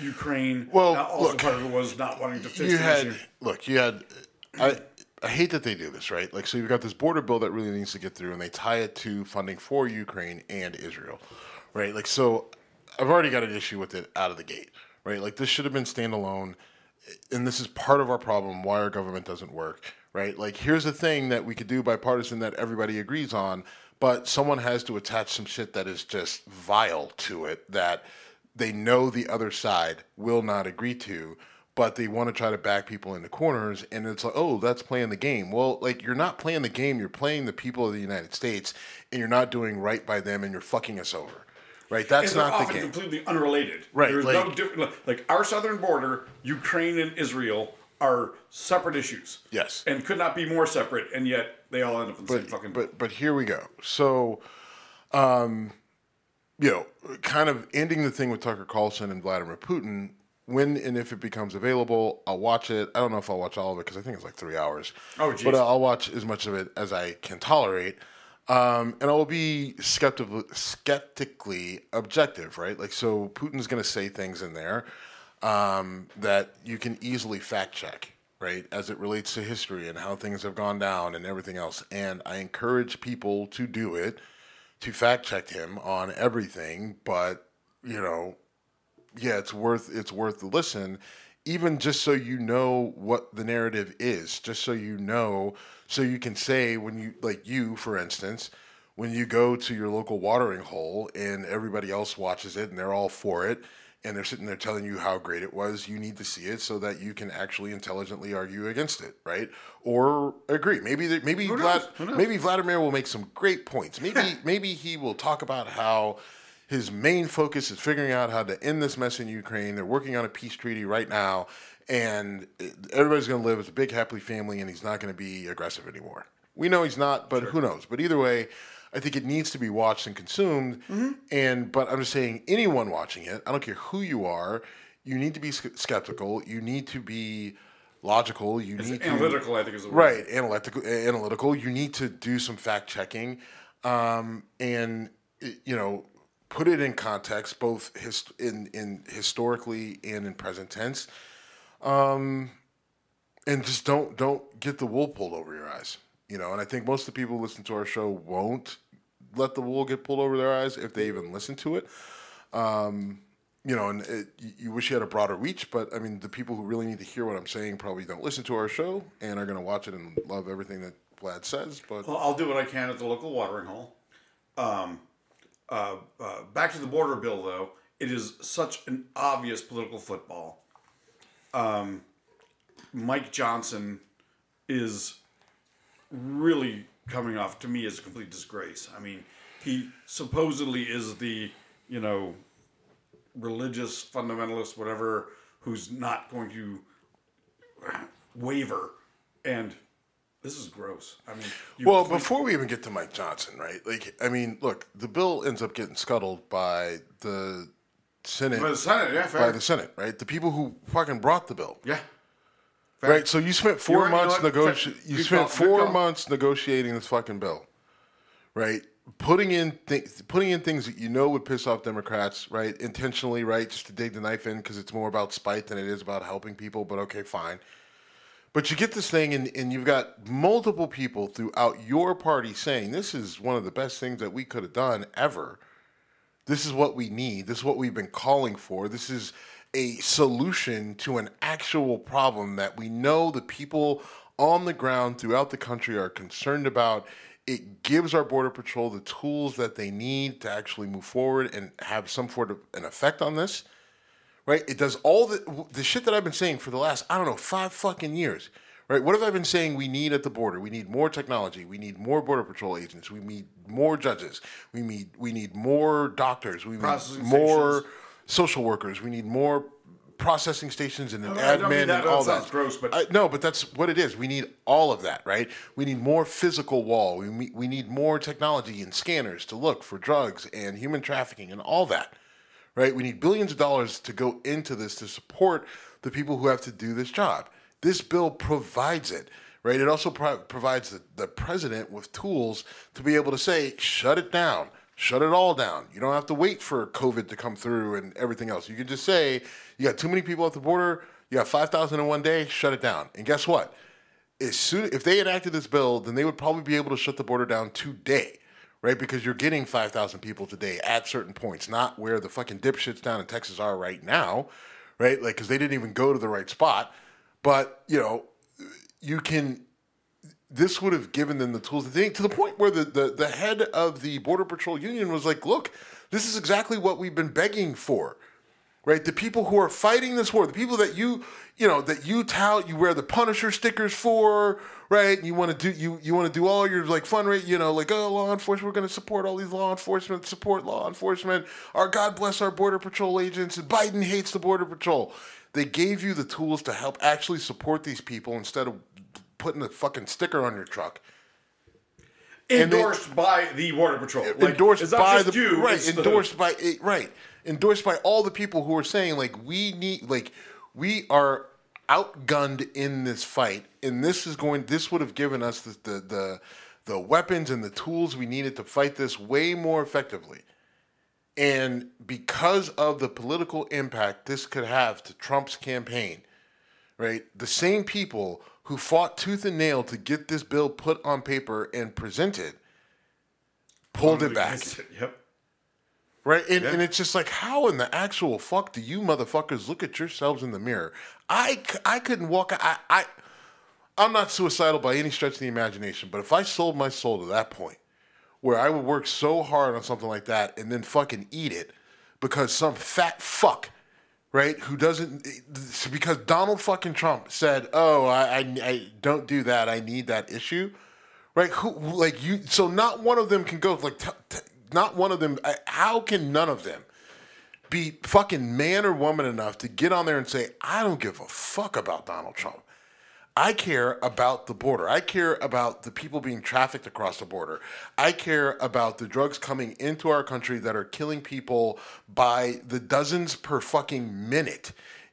Ukraine. Well, Now, also look, part of it was not wanting to fix you the had issue. look, you had I I hate that they do this, right? Like so you've got this border bill that really needs to get through and they tie it to funding for Ukraine and Israel. Right? Like so I've already got an issue with it out of the gate. Right? Like this should have been standalone and this is part of our problem why our government doesn't work, right? Like here's a thing that we could do bipartisan that everybody agrees on, but someone has to attach some shit that is just vile to it that they know the other side will not agree to, but they want to try to back people into corners and it's like, "Oh, that's playing the game." Well, like you're not playing the game, you're playing the people of the United States and you're not doing right by them and you're fucking us over. Right? That's not the often game. completely unrelated. Right, There's no like- different. Like our southern border, Ukraine and Israel are separate issues. Yes. And could not be more separate, and yet they all end up in the same but, fucking. but but here we go. So, um, you know, kind of ending the thing with Tucker Carlson and Vladimir Putin. When and if it becomes available, I'll watch it. I don't know if I'll watch all of it because I think it's like three hours. Oh, geez. But I'll watch as much of it as I can tolerate. Um, and I will be skeptical, skeptically objective, right? Like, so Putin's going to say things in there um, that you can easily fact check, right, as it relates to history and how things have gone down and everything else. And I encourage people to do it, to fact check him on everything. But you know, yeah, it's worth it's worth the listen, even just so you know what the narrative is, just so you know, so you can say when you like you, for instance. When you go to your local watering hole and everybody else watches it and they're all for it, and they're sitting there telling you how great it was, you need to see it so that you can actually intelligently argue against it, right? Or agree. Maybe maybe? Vlad, maybe Vladimir will make some great points. Maybe maybe he will talk about how his main focus is figuring out how to end this mess in Ukraine. They're working on a peace treaty right now, and everybody's going to live as a big happy family, and he's not going to be aggressive anymore. We know he's not, but who knows? But either way, I think it needs to be watched and consumed. And but I'm just saying, anyone watching it, I don't care who you are, you need to be skeptical. You need to be logical. You need to analytical, I think, is the word. right analytical analytical you need to do some fact checking um, and you know put it in context both his, in in historically and in present tense um, and just don't don't get the wool pulled over your eyes you know and i think most of the people who listen to our show won't let the wool get pulled over their eyes if they even listen to it um, you know, and it, you- wish you had a broader reach, but I mean, the people who really need to hear what I'm saying probably don't listen to our show and are going to watch it and love everything that Vlad says. But Well, I'll do what I can at the local watering hole. Um, uh, uh, back to the border bill, though. It is such an obvious political football. Um, Mike Johnson is really coming off to me as a complete disgrace. I mean, he supposedly is the, you know, religious fundamentalist, whatever, who's not going to waver. And this is gross. I mean, well, before we even get to Mike Johnson, right? Like, I mean, look, the bill ends up getting scuttled by the Senate, By the Senate, yeah, fair. by the Senate, right? The people who fucking brought the bill. yeah. Right, so you spent four You know months what? negotiating. You good spent call, four months negotiating this fucking bill, right? Putting in things, putting in things that you know would piss off Democrats, right? Intentionally, right? Just to dig the knife in because it's more about spite than it is about helping people. But okay, fine. But you get this thing, and, and you've got multiple people throughout your party saying this is one of the best things that we could have done ever. This is what we need. This is what we've been calling for. This is a solution to an actual problem that we know the people on the ground throughout the country are concerned about. It gives our Border Patrol the tools that they need to actually move forward and have some sort of an effect on this right? It does all the the shit that I've been saying for the last I don't know five fucking years, right? What have I been saying? We need at the border. We need more technology. We need more border patrol agents. We need more judges. We need we need more doctors. We need more. Social workers. We need more processing stations and oh, an I don't mean admin that. and That all sounds that. gross, but- I, no, but that's what it is. We need all of that, right? We need more physical wall. We we need more technology and scanners to look for drugs and human trafficking and all that, right? We need billions of dollars to go into this to support the people who have to do this job. This bill provides it, right? It also pro- provides the, the president with tools to be able to say, shut it down, shut it all down. You don't have to wait for COVID to come through and everything else. You can just say, you got too many people at the border, you got 5,000 in one day, shut it down. And guess what? As soon, if they enacted this bill, then they would probably be able to shut the border down today, right? Because you're getting 5,000 people today at certain points, not where the fucking dipshits down in Texas are right now, right? Like, because they didn't even go to the right spot. But, you know, you can this would have given them the tools to think to the point where the, the, the head of the Border Patrol Union was like, look, this is exactly what we've been begging for. Right? The people who are fighting this war, the people that you you know, that you tout, you wear the Punisher stickers for, right? You want to do you you want to do all your like fun rate, you know, like oh law enforcement, we're gonna support all these law enforcement, support law enforcement. Our God bless our border patrol agents, and Biden hates the border patrol. They gave you the tools to help actually support these people instead of putting a fucking sticker on your truck. And they- endorsed by the border patrol. Like, endorsed by the you, right, it's the- endorsed by it, right, endorsed by all the people who are saying like we need like we are outgunned in this fight, and this is going. This would have given us the the the, the weapons and the tools we needed to fight this way more effectively. And because of the political impact this could have to Trump's campaign, right? The same people who fought tooth and nail to get this bill put on paper and presented pulled it back. Yep. Right? And, Yeah. and it's just like, how in the actual fuck do you motherfuckers look at yourselves in the mirror? I, I couldn't walk. I, I, I'm not suicidal by any stretch of the imagination, but if I sold my soul to that point where I would work so hard on something like that and then fucking eat it because some fat fuck, right, who doesn't, because Donald fucking Trump said, oh, I, I, I don't do that. I need that issue right? Who like you? So not one of them can go like. T- t- not one of them. How can none of them be fucking man or woman enough to get on there and say, "I don't give a fuck about Donald Trump. I care about the border. I care about the people being trafficked across the border. I care about the drugs coming into our country that are killing people by the dozens per fucking minute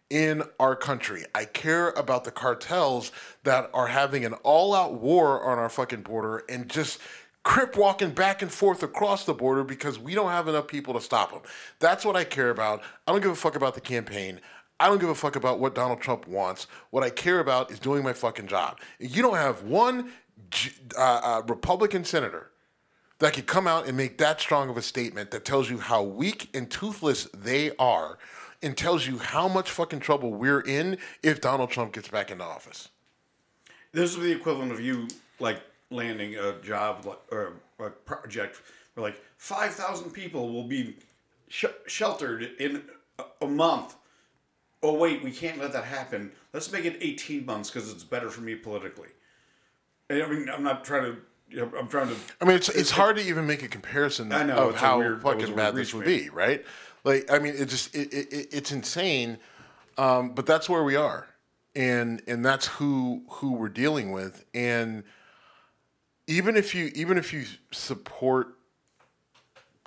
in our country. I care about the cartels that are having an all out war on our fucking border and just crip walking back and forth across the border because we don't have enough people to stop them. That's what I care about. I don't give a fuck about the campaign. I don't give a fuck about what Donald Trump wants. What I care about is doing my fucking job. You don't have one uh, uh, Republican senator that could come out and make that strong of a statement that tells you how weak and toothless they are and tells you how much fucking trouble we're in if Donald Trump gets back into office. This is the equivalent of you like landing a job or a project where like five thousand people will be sh- sheltered in a month. Oh wait, we can't let that happen. Let's make it eighteen months because it's better for me politically. And, I mean, I'm not trying to. You know, I'm trying to. I mean, it's, it's hard to even make a comparison I know, of how weird- that was a fucking bad this would be, right? Like, I mean, it just it, it, it- it's insane, um, but that's where we are, and and that's who who we're dealing with, and even if you even if you support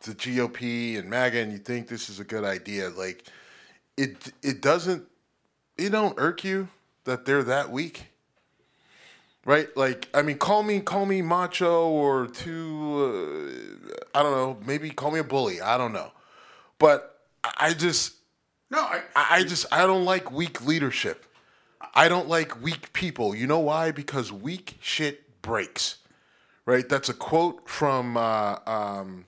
the GOP and MAGA and you think this is a good idea, like it it doesn't it don't irk you that they're that weak right? Like, I mean, call me, call me macho or too, uh, I don't know, maybe call me a bully. I don't know, but I just, No, I. I I just, I don't like weak leadership. I don't like weak people. You know why? Because weak shit breaks, right? That's a quote from, uh, um,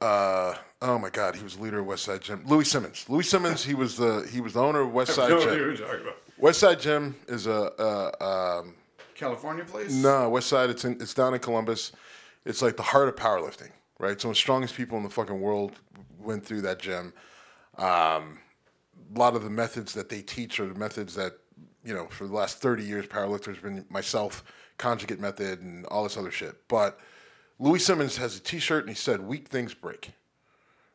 uh, oh my God, he was the leader of West Side Gym. Louie Simmons. Louie Simmons. He was the he was the owner of West Side know what you Gym. talking about. West Side Gym is a, a um, California place. no, West Side. It's in, it's down in Columbus. It's like the heart of powerlifting, right? Some of the strongest people in the fucking world went through that gym. Um, a lot of the methods that they teach are the methods that you know for the last 30 years powerlifters have been myself conjugate method and all this other shit but louie simmons has a t-shirt and he said weak things break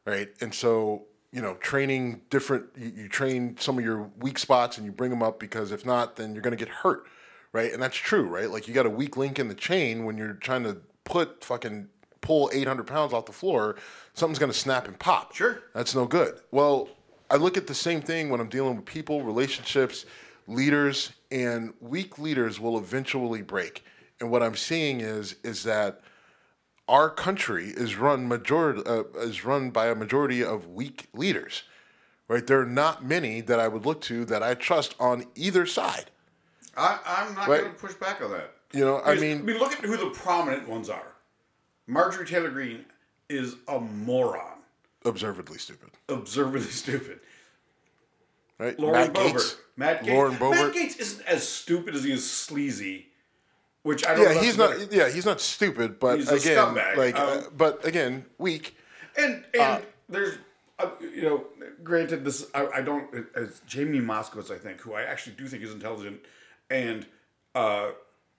right? And so you know training different you, you train some of your weak spots and you bring them up because if not then you're going to get hurt right? And that's true right? Like you got a weak link in the chain when you're trying to put fucking pull 800 pounds off the floor something's going to snap and pop. Sure. that's no good. Well i look at the same thing when i'm dealing with people relationships leaders and weak leaders will eventually break. And what i'm seeing is is that our country is run majority uh, is run by a majority of weak leaders right there are not many that i would look to that i trust on either side I, I'm not Right. going to push back on that. You know, I mean- I mean, look at who the prominent ones are. Marjorie Taylor Greene is a moron, observedly stupid observantly stupid. right Lauren matt Boebert. Gaetz Matt Gaetz. lauren Matt. Gaetz isn't as stupid as he is sleazy, which I don't. yeah he's not yeah he's not stupid but He's again like Um, uh, but again weak And and there's, uh, you know, granted this, I, I don't. As Jamie Moskowitz, I think, who I actually do think is intelligent and uh,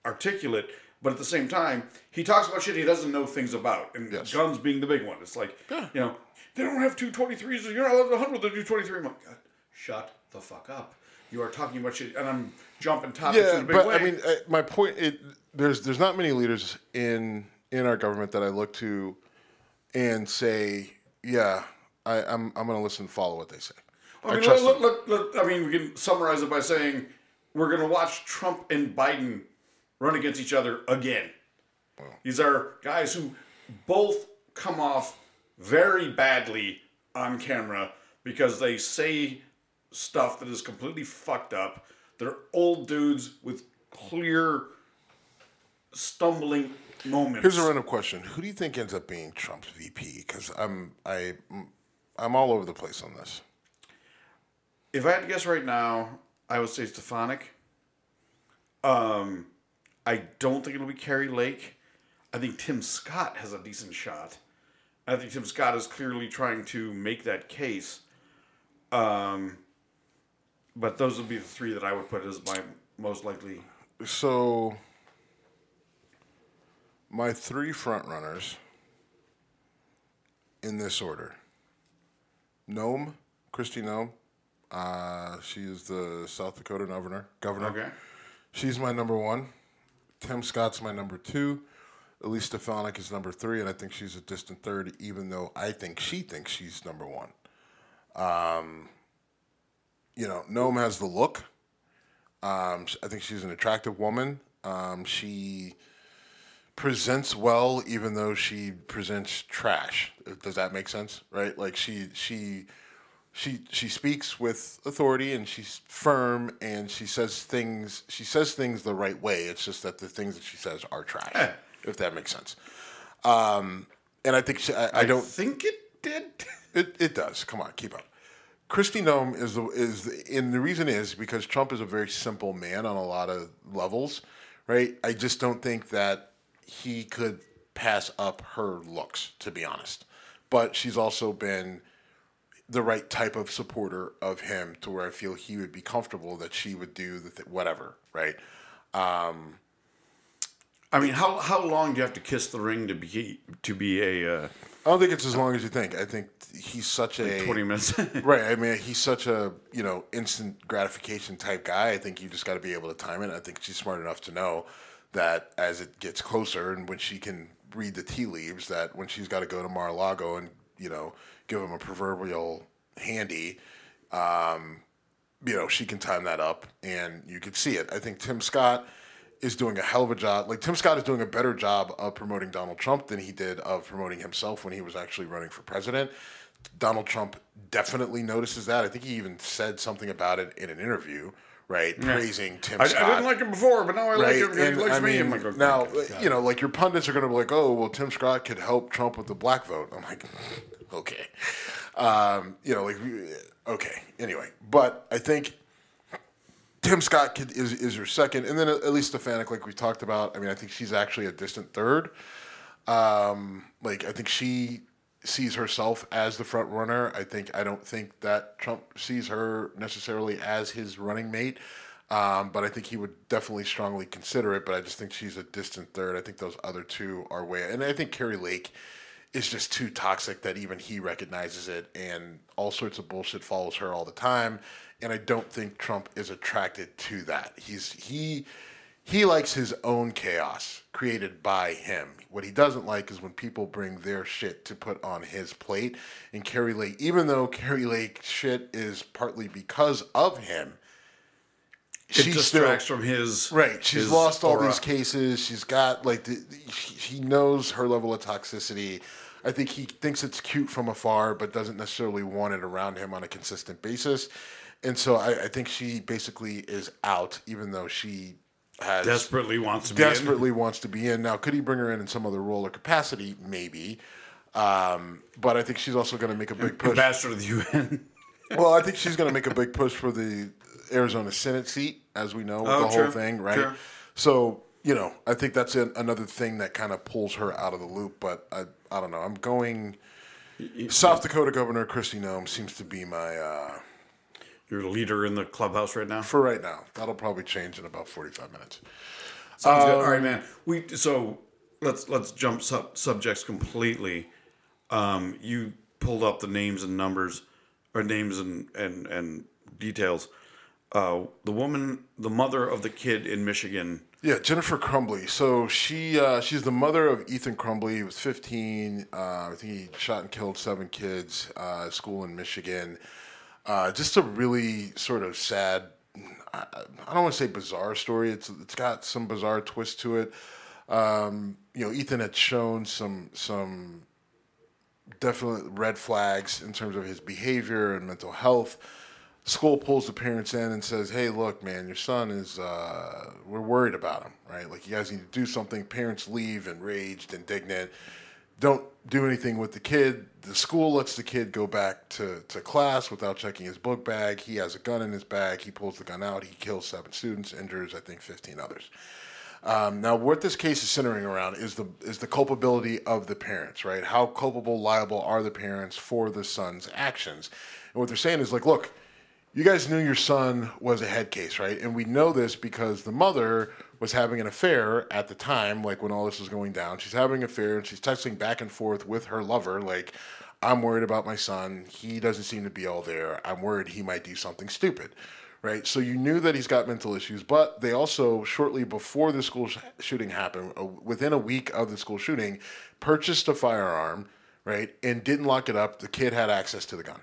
articulate, but at the same time, he talks about shit he doesn't know things about, and Yes. guns being the big one. It's like, yeah. you know, they don't have two twenty threes. You're not allowed to hunt with a two twenty three. I'm like, God, shut the fuck up. You are talking about shit, and I'm jumping topics yeah in a big but way. i mean uh, my point it there's there's not many leaders in in our government that i look to and say yeah I, i'm i'm gonna listen and follow what they say I mean, trust let, let, let, let- I mean, we can summarize it by saying we're going to watch Trump and Biden run against each other again. These are guys who both come off very badly on camera because they say stuff that is completely fucked up. They're old dudes with clear stumbling moments. Here's a random question: Who do you think ends up being Trump's VP? Because I'm I I'm all over the place on this. If I had to guess right now, I would say Stefanik. Um, I don't think it'll be Kari Lake. I think Tim Scott has a decent shot. I think Tim Scott is clearly trying to make that case. Um, but those would be the three that I would put as my most likely. So my three front runners in this order: Noem, Kristi Noem. Uh, she is the South Dakota governor. Governor. Okay. She's my number one. Tim Scott's my number two. Elise Stefanik is number three, and I think she's a distant third, even though I think she thinks she's number one. Um, you know, Noem has the look. Um, I think she's an attractive woman. Um, she presents well, even though she presents trash. Does that make sense? Right? Like she she she she speaks with authority and she's firm and she says things she says things the right way. It's just that the things that she says are trash. if that makes sense. Um, and I think she, I, I don't think it did. it, it does. Come on, keep up. Kristi Noem is the is the, and the reason is because Trump is a very simple man on a lot of levels, right? I just don't think that he could pass up her looks, to be honest. But she's also been the right type of supporter of him to where I feel he would be comfortable that she would do the th- whatever, right? I mean, how how long do you have to kiss the ring to be to be a uh, I don't think it's as long as you think. I think he's such a twenty minutes? Right. I mean, he's such a you know instant gratification type guy. I think you just got to be able to time it. I think she's smart enough to know that as it gets closer, and when she can read the tea leaves, that when she's got to go to Mar-a-Lago and you know give him a proverbial handy, um, you know she can time that up, and you could see it. I think Tim Scott is doing a hell of a job. Like Tim Scott is doing a better job of promoting Donald Trump than he did of promoting himself when he was actually running for president. Donald Trump definitely notices that. I think he even said something about it in an interview, right? Praising Tim I, I didn't like him before, but now I like him. 'cause He likes I me. mean, I'm like, okay, now God. you know, like your pundits are going to be like, "Oh, well, Tim Scott could help Trump with the black vote." I'm like, okay, um, you know, like, okay. Anyway, but I think Tim Scott could, is is your second, and then Elise Stefanik, like we talked about. I mean, I think she's actually a distant third. Um, like I think she sees herself as the front runner. I think I don't think that Trump sees her necessarily as his running mate. Um, but I think he would definitely strongly consider it. But I just think she's a distant third. I think those other two are way, and I think Kari Lake is just too toxic that even he recognizes it, and all sorts of bullshit follows her all the time. And I don't think Trump is attracted to that. He's he he likes his own chaos created by him. What he doesn't like is when people bring their shit to put on his plate. And Kari Lake, even though Kari Lake shit is partly because of him, it distracts still, from his right. She's his lost all aura. these cases. She's got like the, he knows her level of toxicity. I think he thinks it's cute from afar, but doesn't necessarily want it around him on a consistent basis. And so I, I think she basically is out, even though she has desperately wants to desperately wants to be in. Now, could he bring her in in some other role or capacity? Maybe, um, but I think she's also going to make a big push. Ambassador to the UN. well, I think she's going to make a big push for the Arizona Senate seat, as we know, with oh, the true. whole thing, right? True. So you know, I think that's an, another thing that kind of pulls her out of the loop. But I, I don't know. I'm going. South Dakota Governor Kristi Noem seems to be my. Uh, Your leader in the clubhouse right now. For right now, that'll probably change in about 45 minutes. Sounds um, good. All right, man. We so let's let's jump sub, subjects completely. Um, you pulled up the names and numbers, or names and and and details. Uh, the woman, the mother of the kid in Michigan yeah, Jennifer Crumbley. So she uh, she's the mother of Ethan Crumbley. He was 15. Uh, I think he shot and killed seven kids. Uh, school in Michigan. Uh, just a really sort of sad. I, I don't want to say bizarre story. It's it's got some bizarre twist to it. Um, you know, Ethan had shown some some definite red flags in terms of his behavior and mental health school pulls the parents in and says, "Hey, look, man, your son is. Uh, we're worried about him, right? Like you guys need to do something." Parents leave enraged, indignant. Don't do anything with the kid. The school lets the kid go back to, to class without checking his book bag. He has a gun in his bag. He pulls the gun out. He kills seven students, injures I think fifteen others. Um, now, what this case is centering around is the is the culpability of the parents, right? How culpable, liable are the parents for the son's actions? And what they're saying is like, look, you guys knew your son was a head case, right? And we know this because the mother was having an affair at the time, like when all this was going down. She's having an affair and she's texting back and forth with her lover, like, I'm worried about my son. He doesn't seem to be all there. I'm worried he might do something stupid, right? So you knew that he's got mental issues, but they also, shortly before the school sh- shooting happened, uh, within a week of the school shooting, purchased a firearm, right? And didn't lock it up. The kid had access to the gun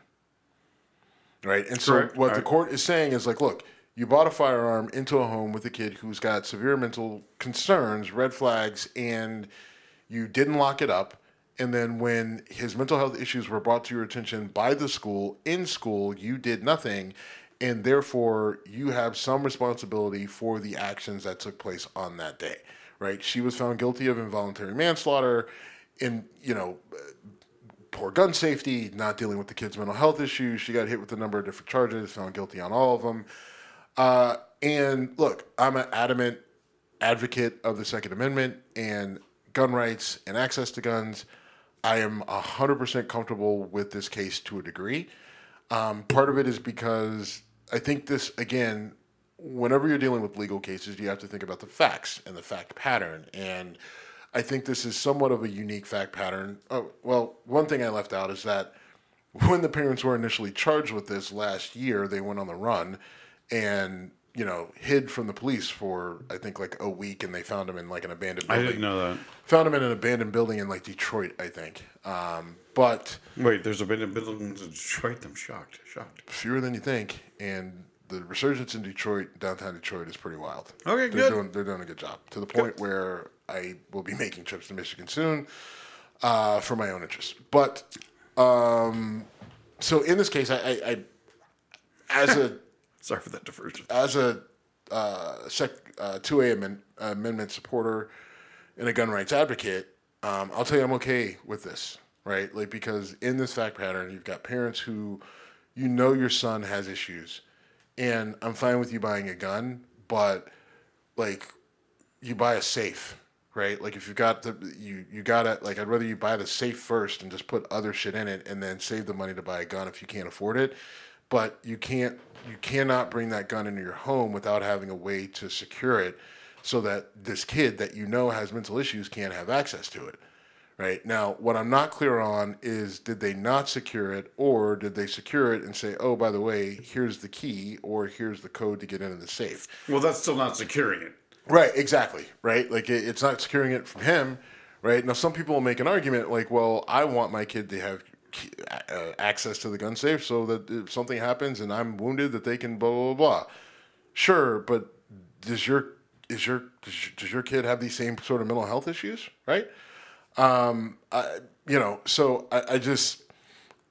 right? And so Correct. what All the court is saying is like, look, you bought a firearm into a home with a kid who's got severe mental concerns, red flags, and you didn't lock it up. And then when his mental health issues were brought to your attention by the school, in school, you did nothing. And therefore, you have some responsibility for the actions that took place on that day, right? She was found guilty of involuntary manslaughter in, you know, poor gun safety, not dealing with the kid's mental health issues. She got hit with a number of different charges, found guilty on all of them. Uh, and look, I'm an adamant advocate of the Second Amendment and gun rights and access to guns. I am 100% comfortable with this case to a degree. Um, part of it is because I think this, again, whenever you're dealing with legal cases, you have to think about the facts and the fact pattern. And I think this is somewhat of a unique fact pattern. Oh, well, one thing I left out is that when the parents were initially charged with this last year, they went on the run and you know hid from the police for I think like a week, and they found him in like an abandoned. building. I didn't know that. Found him in an abandoned building in like Detroit, I think. Um, but wait, there's abandoned buildings in Detroit. I'm shocked. Shocked. Fewer than you think, and the resurgence in Detroit, downtown Detroit, is pretty wild. Okay, they're good. Doing, they're doing a good job to the point good. where I will be making trips to Michigan soon uh, for my own interest. But um, so in this case, I, I, I as a sorry for that diversion. As a uh, sec, uh, 2A amend, amendment supporter and a gun rights advocate, um, I'll tell you I'm okay with this, right? Like because in this fact pattern, you've got parents who you know your son has issues, and I'm fine with you buying a gun, but like you buy a safe right? Like if you've got the you you gotta like I'd rather you buy the safe first and just put other shit in it and then save the money to buy a gun if you can't afford it. But you can't you cannot bring that gun into your home without having a way to secure it so that this kid that you know has mental issues can't have access to it. Right now, what I'm not clear on is did they not secure it, or did they secure it and say, "Oh, by the way, here's the key, or here's the code to get into the safe"? Well, that's still not securing it. Right, exactly. Right, like it, it's not securing it from him. Right now, some people will make an argument like, "Well, I want my kid to have uh, access to the gun safe so that if something happens and I'm wounded, that they can blah blah blah." Sure, but does your is your does your, kid have these same sort of mental health issues? Right. Um, I, you know, so I, I just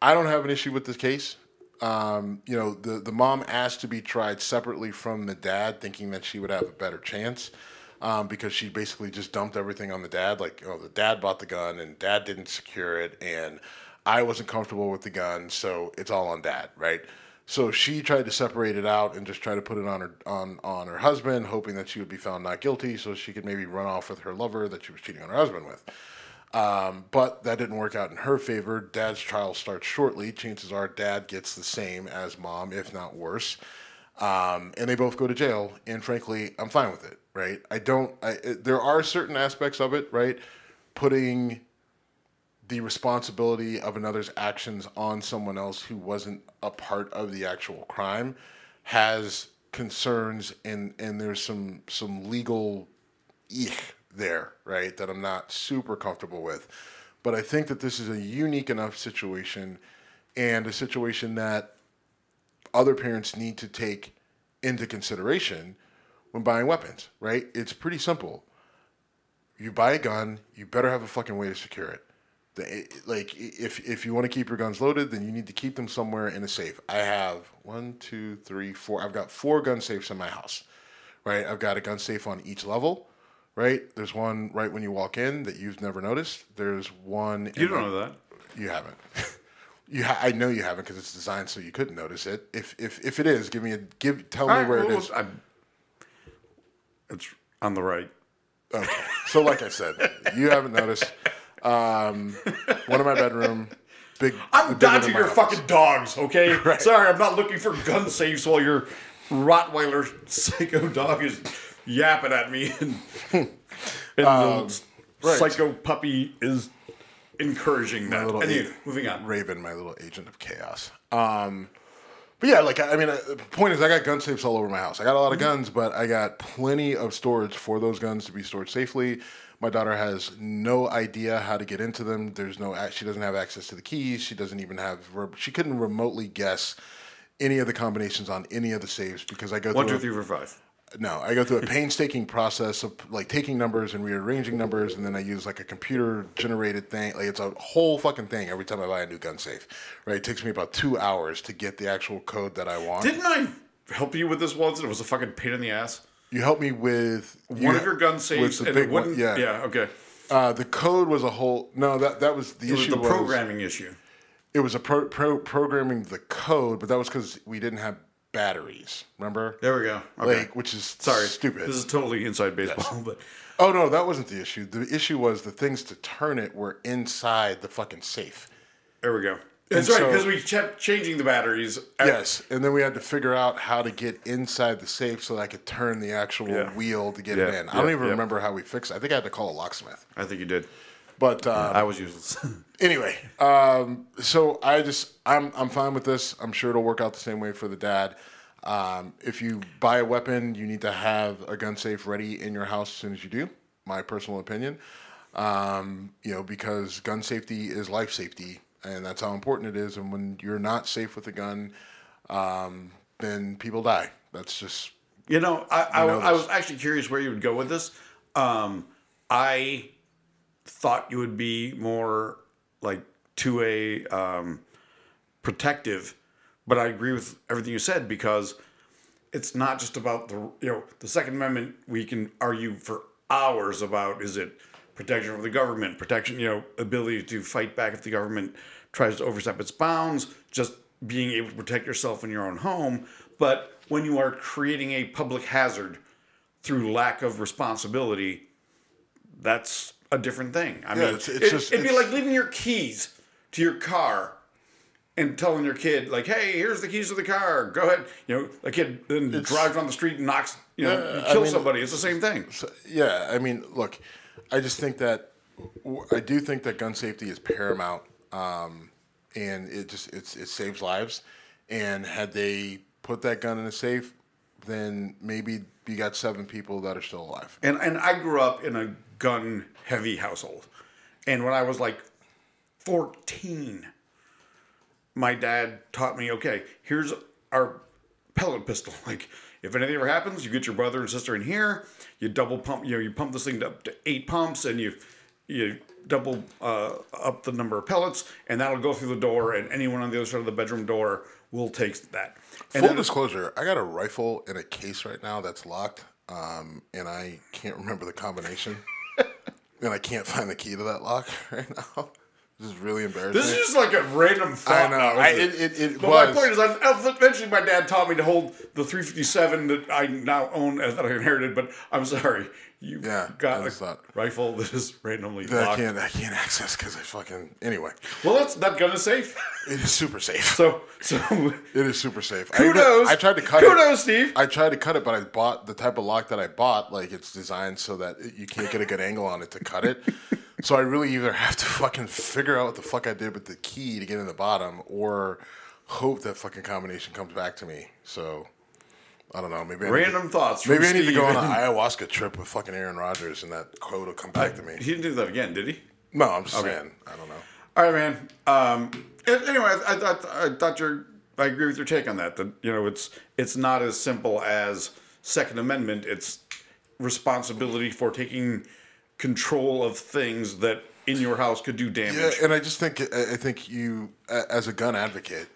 I don't have an issue with this case. Um, you know, the the mom asked to be tried separately from the dad, thinking that she would have a better chance. Um, because she basically just dumped everything on the dad. Like, oh, the dad bought the gun and dad didn't secure it, and I wasn't comfortable with the gun, so it's all on dad, right? So she tried to separate it out and just try to put it on her on on her husband, hoping that she would be found not guilty, so she could maybe run off with her lover that she was cheating on her husband with. Um, but that didn't work out in her favor. Dad's trial starts shortly. Chances are dad gets the same as mom, if not worse. Um, and they both go to jail. And frankly, I'm fine with it, right? I don't, I, there are certain aspects of it, right? Putting the responsibility of another's actions on someone else who wasn't a part of the actual crime has concerns and and there's some some legal there, right? That I'm not super comfortable with. But I think that this is a unique enough situation and a situation that other parents need to take into consideration when buying weapons, right? It's pretty simple. You buy a gun, you better have a fucking way to secure it. The, eh, like if if you want to keep your guns loaded, then you need to keep them somewhere in a safe. I have one, two, three, four. I've got four gun safes in my house, right? I've got a gun safe on each level right? There's one right when you walk in that you've never noticed. There's one. You don't know that. You haven't. you ha- I know you haven't because it's designed so you couldn't notice it. If if if it is, give me a give. Tell me where well, it is. I, it's on the right. Okay. So like I said, you haven't noticed. Um, one in my bedroom. Big. I'm dodging your house. fucking dogs. Okay. right. Sorry, I'm not looking for gun safes while your Rottweiler psycho dog is yapping at me, and, and um, the right. psycho puppy is encouraging that. Little anyway, moving on. Raven, my little agent of chaos. Um, but yeah, like I mean, uh, the point is, I got gun safes all over my house. I got a lot of guns, but I got plenty of storage for those guns to be stored safely. My daughter has no idea how to get into them. There's no, she doesn't have access to the keys. She doesn't even have, she couldn't remotely guess any of the combinations on any of the safes because I go one, through two, three, four, five. No, I go through a painstaking process of like taking numbers and rearranging numbers, and then I use like a computer generated thing. Like it's a whole fucking thing every time I buy a new gun safe. Right? It takes me about two hours to get the actual code that I want. Didn't I help you with this once? And it was a fucking pain in the ass. You helped me with one you, of your gun safes, and it wouldn't. One, yeah, yeah, okay. Uh, the code was a whole. No, that that was the it issue. Was the programming was, issue. It was a pro, pro, programming the code, but that was because we didn't have batteries. Remember? There we go. Okay. Like, which is sorry, stupid. This is totally inside baseball, yes. but oh no, that wasn't the issue. The issue was the things to turn it were inside the fucking safe. There we go. That's right, because we kept changing the batteries. yes, and then we had to figure out how to get inside the safe so that I could turn the actual yeah. wheel to get yeah. it in. I don't even remember how we fixed it. I think I had to call a locksmith. I think you did. But um, I was useless. anyway, um, so I just I'm I'm fine with this. I'm sure it'll work out the same way for the dad. Um, if you buy a weapon, you need to have a gun safe ready in your house as soon as you do. My personal opinion, um, you know, because gun safety is life safety, and that's how important it is. And when you're not safe with a gun, um, then people die. That's just you know. I I, I, was actually curious where you would go with this. Um, I thought you would be more like to a um, protective, but I agree with everything you said because it's not just about the you know the Second Amendment. We can argue for hours about is it protection of the government, protection you know ability to fight back if the government tries to overstep its bounds, just being able to protect yourself in your own home. But when you are creating a public hazard through lack of responsibility, that's a different thing. I Yeah, mean, it's- it's it, just- it'd be like leaving your keys to your car and telling your kid, like, "Hey, here's the keys to the car. Go ahead." You know, a kid then drives on the street and knocks, you know, Yeah, I kills mean- somebody. It's the same thing. So, yeah, I mean, look, I just think that I do think that gun safety is paramount, um, and it just it's it saves lives. And had they put that gun in a safe, then maybe you got seven people that are still alive. And and I grew up in a gun heavy household. And when I was like 14, my dad taught me, okay, here's our pellet pistol. Like if anything ever happens, you get your brother and sister in here, you double pump, you know, you pump this thing up to eight pumps and you you double uh, up the number of pellets and that'll go through the door and anyone on the other side of the bedroom door will take that. And Full disclosure: I got a rifle in a case right now that's locked, um, and I can't remember the combination, and I can't find the key to that lock right now. This is really embarrassing. This is just like a random thought. I know. I, it, it, it But was. my point is, I, eventually my dad taught me to hold the 357 that I now own uh, that I inherited. But I'm sorry, you Yeah, got I a thought- rifle that is randomly that I can't. I can't access because I fucking. Anyway, Well, that's that gun is safe. it is super safe. So so It is super safe. I, kudos. I tried to cut it. Kudos, Steve. I tried to cut it, but I bought the type of lock that I bought. Like it's designed so that it- you can't get a good angle on it to cut it. so I really either have to fucking figure out what the fuck I did with the key to get in the bottom, or hope that fucking combination comes back to me. So I don't know. Maybe I need Random to, thoughts. Maybe I need to go on an ayahuasca trip with fucking Aaron Rodgers, and that quote will come back to me. He didn't do that again, did he? No, I'm just saying. I don't know. All right, man. Um, anyway, I, I thought I thought your I agree with your take on that. That you know, it's it's not as simple as Second Amendment. It's responsibility for taking control of things that in your house could do damage. Yeah, and I just think I I think you, as a gun advocate,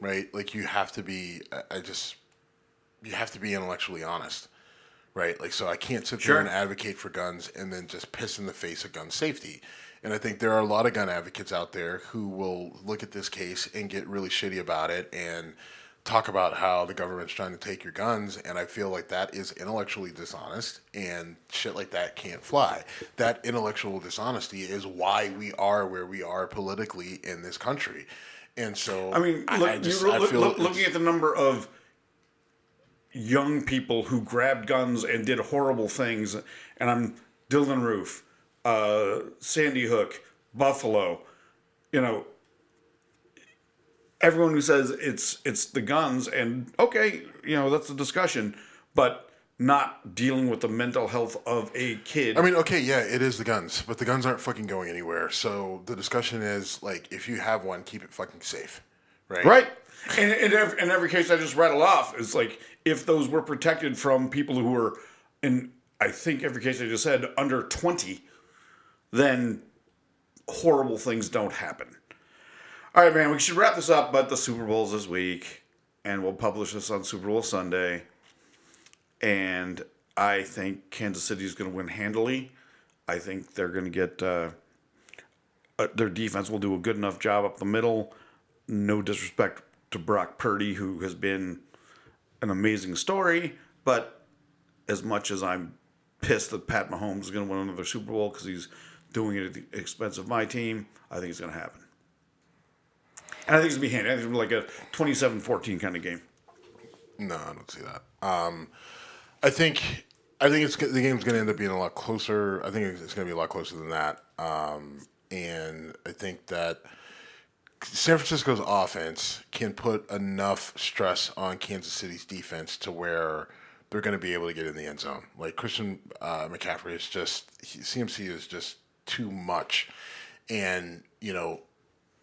right? Like you have to be. I- I just you have to be intellectually honest, right? Like so, I can't sit Sure. there and advocate for guns and then just piss in the face of gun safety. And I think there are a lot of gun advocates out there who will look at this case and get really shitty about it and talk about how the government's trying to take your guns. And I feel like that is intellectually dishonest and shit like that can't fly. That intellectual dishonesty is why we are where we are politically in this country. And so, I mean, look, I just- I look, looking at the number of young people who grabbed guns and did horrible things, and I'm Dylann Roof, uh, Sandy Hook, Buffalo, you know, everyone who says it's it's the guns, and okay, you know that's a discussion, but not dealing with the mental health of a kid. I mean, okay, yeah, it is the guns, but the guns aren't fucking going anywhere. So the discussion is like, if you have one, keep it fucking safe, right? Right. And in every, in every case I just rattle off, it's like if those were protected from people who were, in I think every case I just said, under 20, then horrible things don't happen. All right, man, we should wrap this up, but the Super Bowl's this week, and we'll publish this on Super Bowl Sunday. And I think Kansas City is going to win handily. I think they're going to get uh, uh, their defense will do a good enough job up the middle no disrespect to Brock Purdy, who has been an amazing story, but as much as I'm pissed that Pat Mahomes is going to win another Super Bowl because he's doing it at the expense of my team, I think it's going to happen. And I think it's going to be handy. I think it's going to be like a 27 14 kind of game. No, I don't see that. Um, I think I think it's the game's going to end up being a lot closer. I think it's going to be a lot closer than that. Um, and I think that San Francisco's offense can put enough stress on Kansas City's defense to where they're going to be able to get in the end zone. Like Christian uh, McCaffrey is just he, CMC is just too much, and you know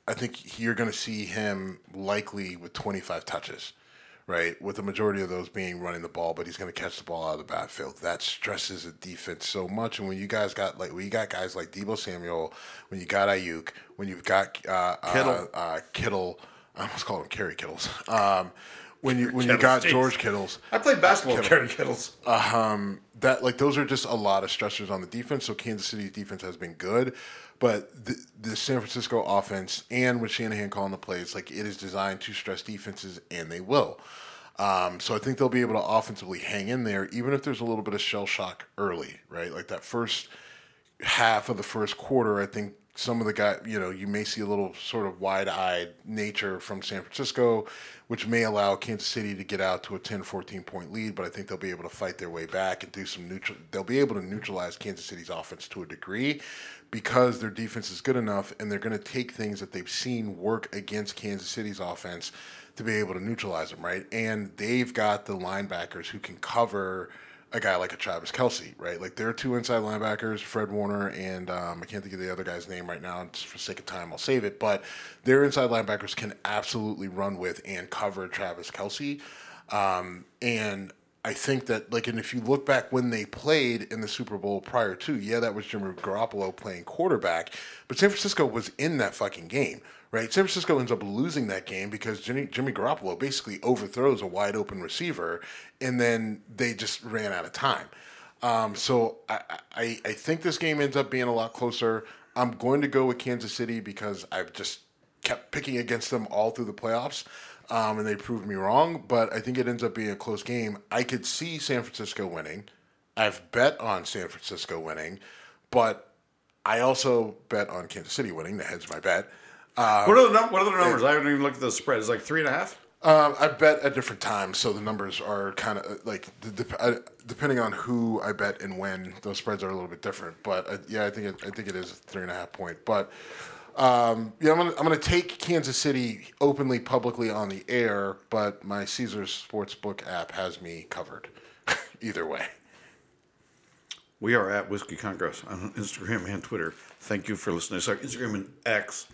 I think you're going to see him likely with 25 touches, right? With the majority of those being running the ball, but he's going to catch the ball out of the backfield. That stresses the defense so much. And when you guys got like when you got guys like Deebo Samuel, when you got Aiyuk, when you've got uh, Kittle. uh, uh, Kittle, I almost called him Kerry Kittles. Um, when you when you got Kittles, jeez. George Kittles, I played basketball with Kerry Kittles. that like those are just a lot of stressors on the defense. So Kansas City's defense has been good, but the, the San Francisco offense and with Shanahan calling the plays, like it is designed to stress defenses, and they will. Um, so I think they'll be able to offensively hang in there, even if there's a little bit of shell shock early, right? Like that first half of the first quarter, I think some of the guys, you know, you may see a little sort of wide eyed nature from San Francisco, which may allow Kansas City to get out to a 10, 14 point lead, but I think they'll be able to fight their way back and do some neutral. They'll be able to neutralize Kansas City's offense to a degree because their defense is good enough and they're going to take things that they've seen work against Kansas City's offense to be able to neutralize them, right? And they've got the linebackers who can cover a guy like a Travis Kelce, right? Like there are two inside linebackers, Fred Warner and um, I can't think of the other guy's name right now. Just for sake of time, I'll save it. But their inside linebackers can absolutely run with and cover Travis Kelce, Um, and I think that, like, and if you look back when they played in the Super Bowl prior to, yeah, that was Jimmy Garoppolo playing quarterback, but San Francisco was in that fucking game, right? San Francisco ends up losing that game because Jimmy, Jimmy Garoppolo basically overthrows a wide open receiver, and then they just ran out of time. Um, so I, I, I think this game ends up being a lot closer. I'm going to go with Kansas City because I've just kept picking against them all through the playoffs, um, and they proved me wrong. But I think it ends up being a close game. I could see San Francisco winning. I've bet on San Francisco winning, but I also bet on Kansas City winning. That heads my bet. What are the num- what are the numbers? I haven't even looked at the spread. It's like three and a half. Um, I bet at different times, so the numbers are kind of like the, I, depending on who I bet and when. Those spreads are a little bit different, but uh, yeah, I think it, I think it is a three and a half point. But um, yeah, I'm gonna I'm gonna take Kansas City openly, publicly on the air, but my Caesars Sportsbook app has me covered. Either way. We are at Whiskey Congress on Instagram and Twitter. Thank you for listening. Sorry, Instagram and X.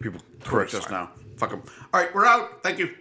People correct us now. Fuck them. All right, we're out. Thank you.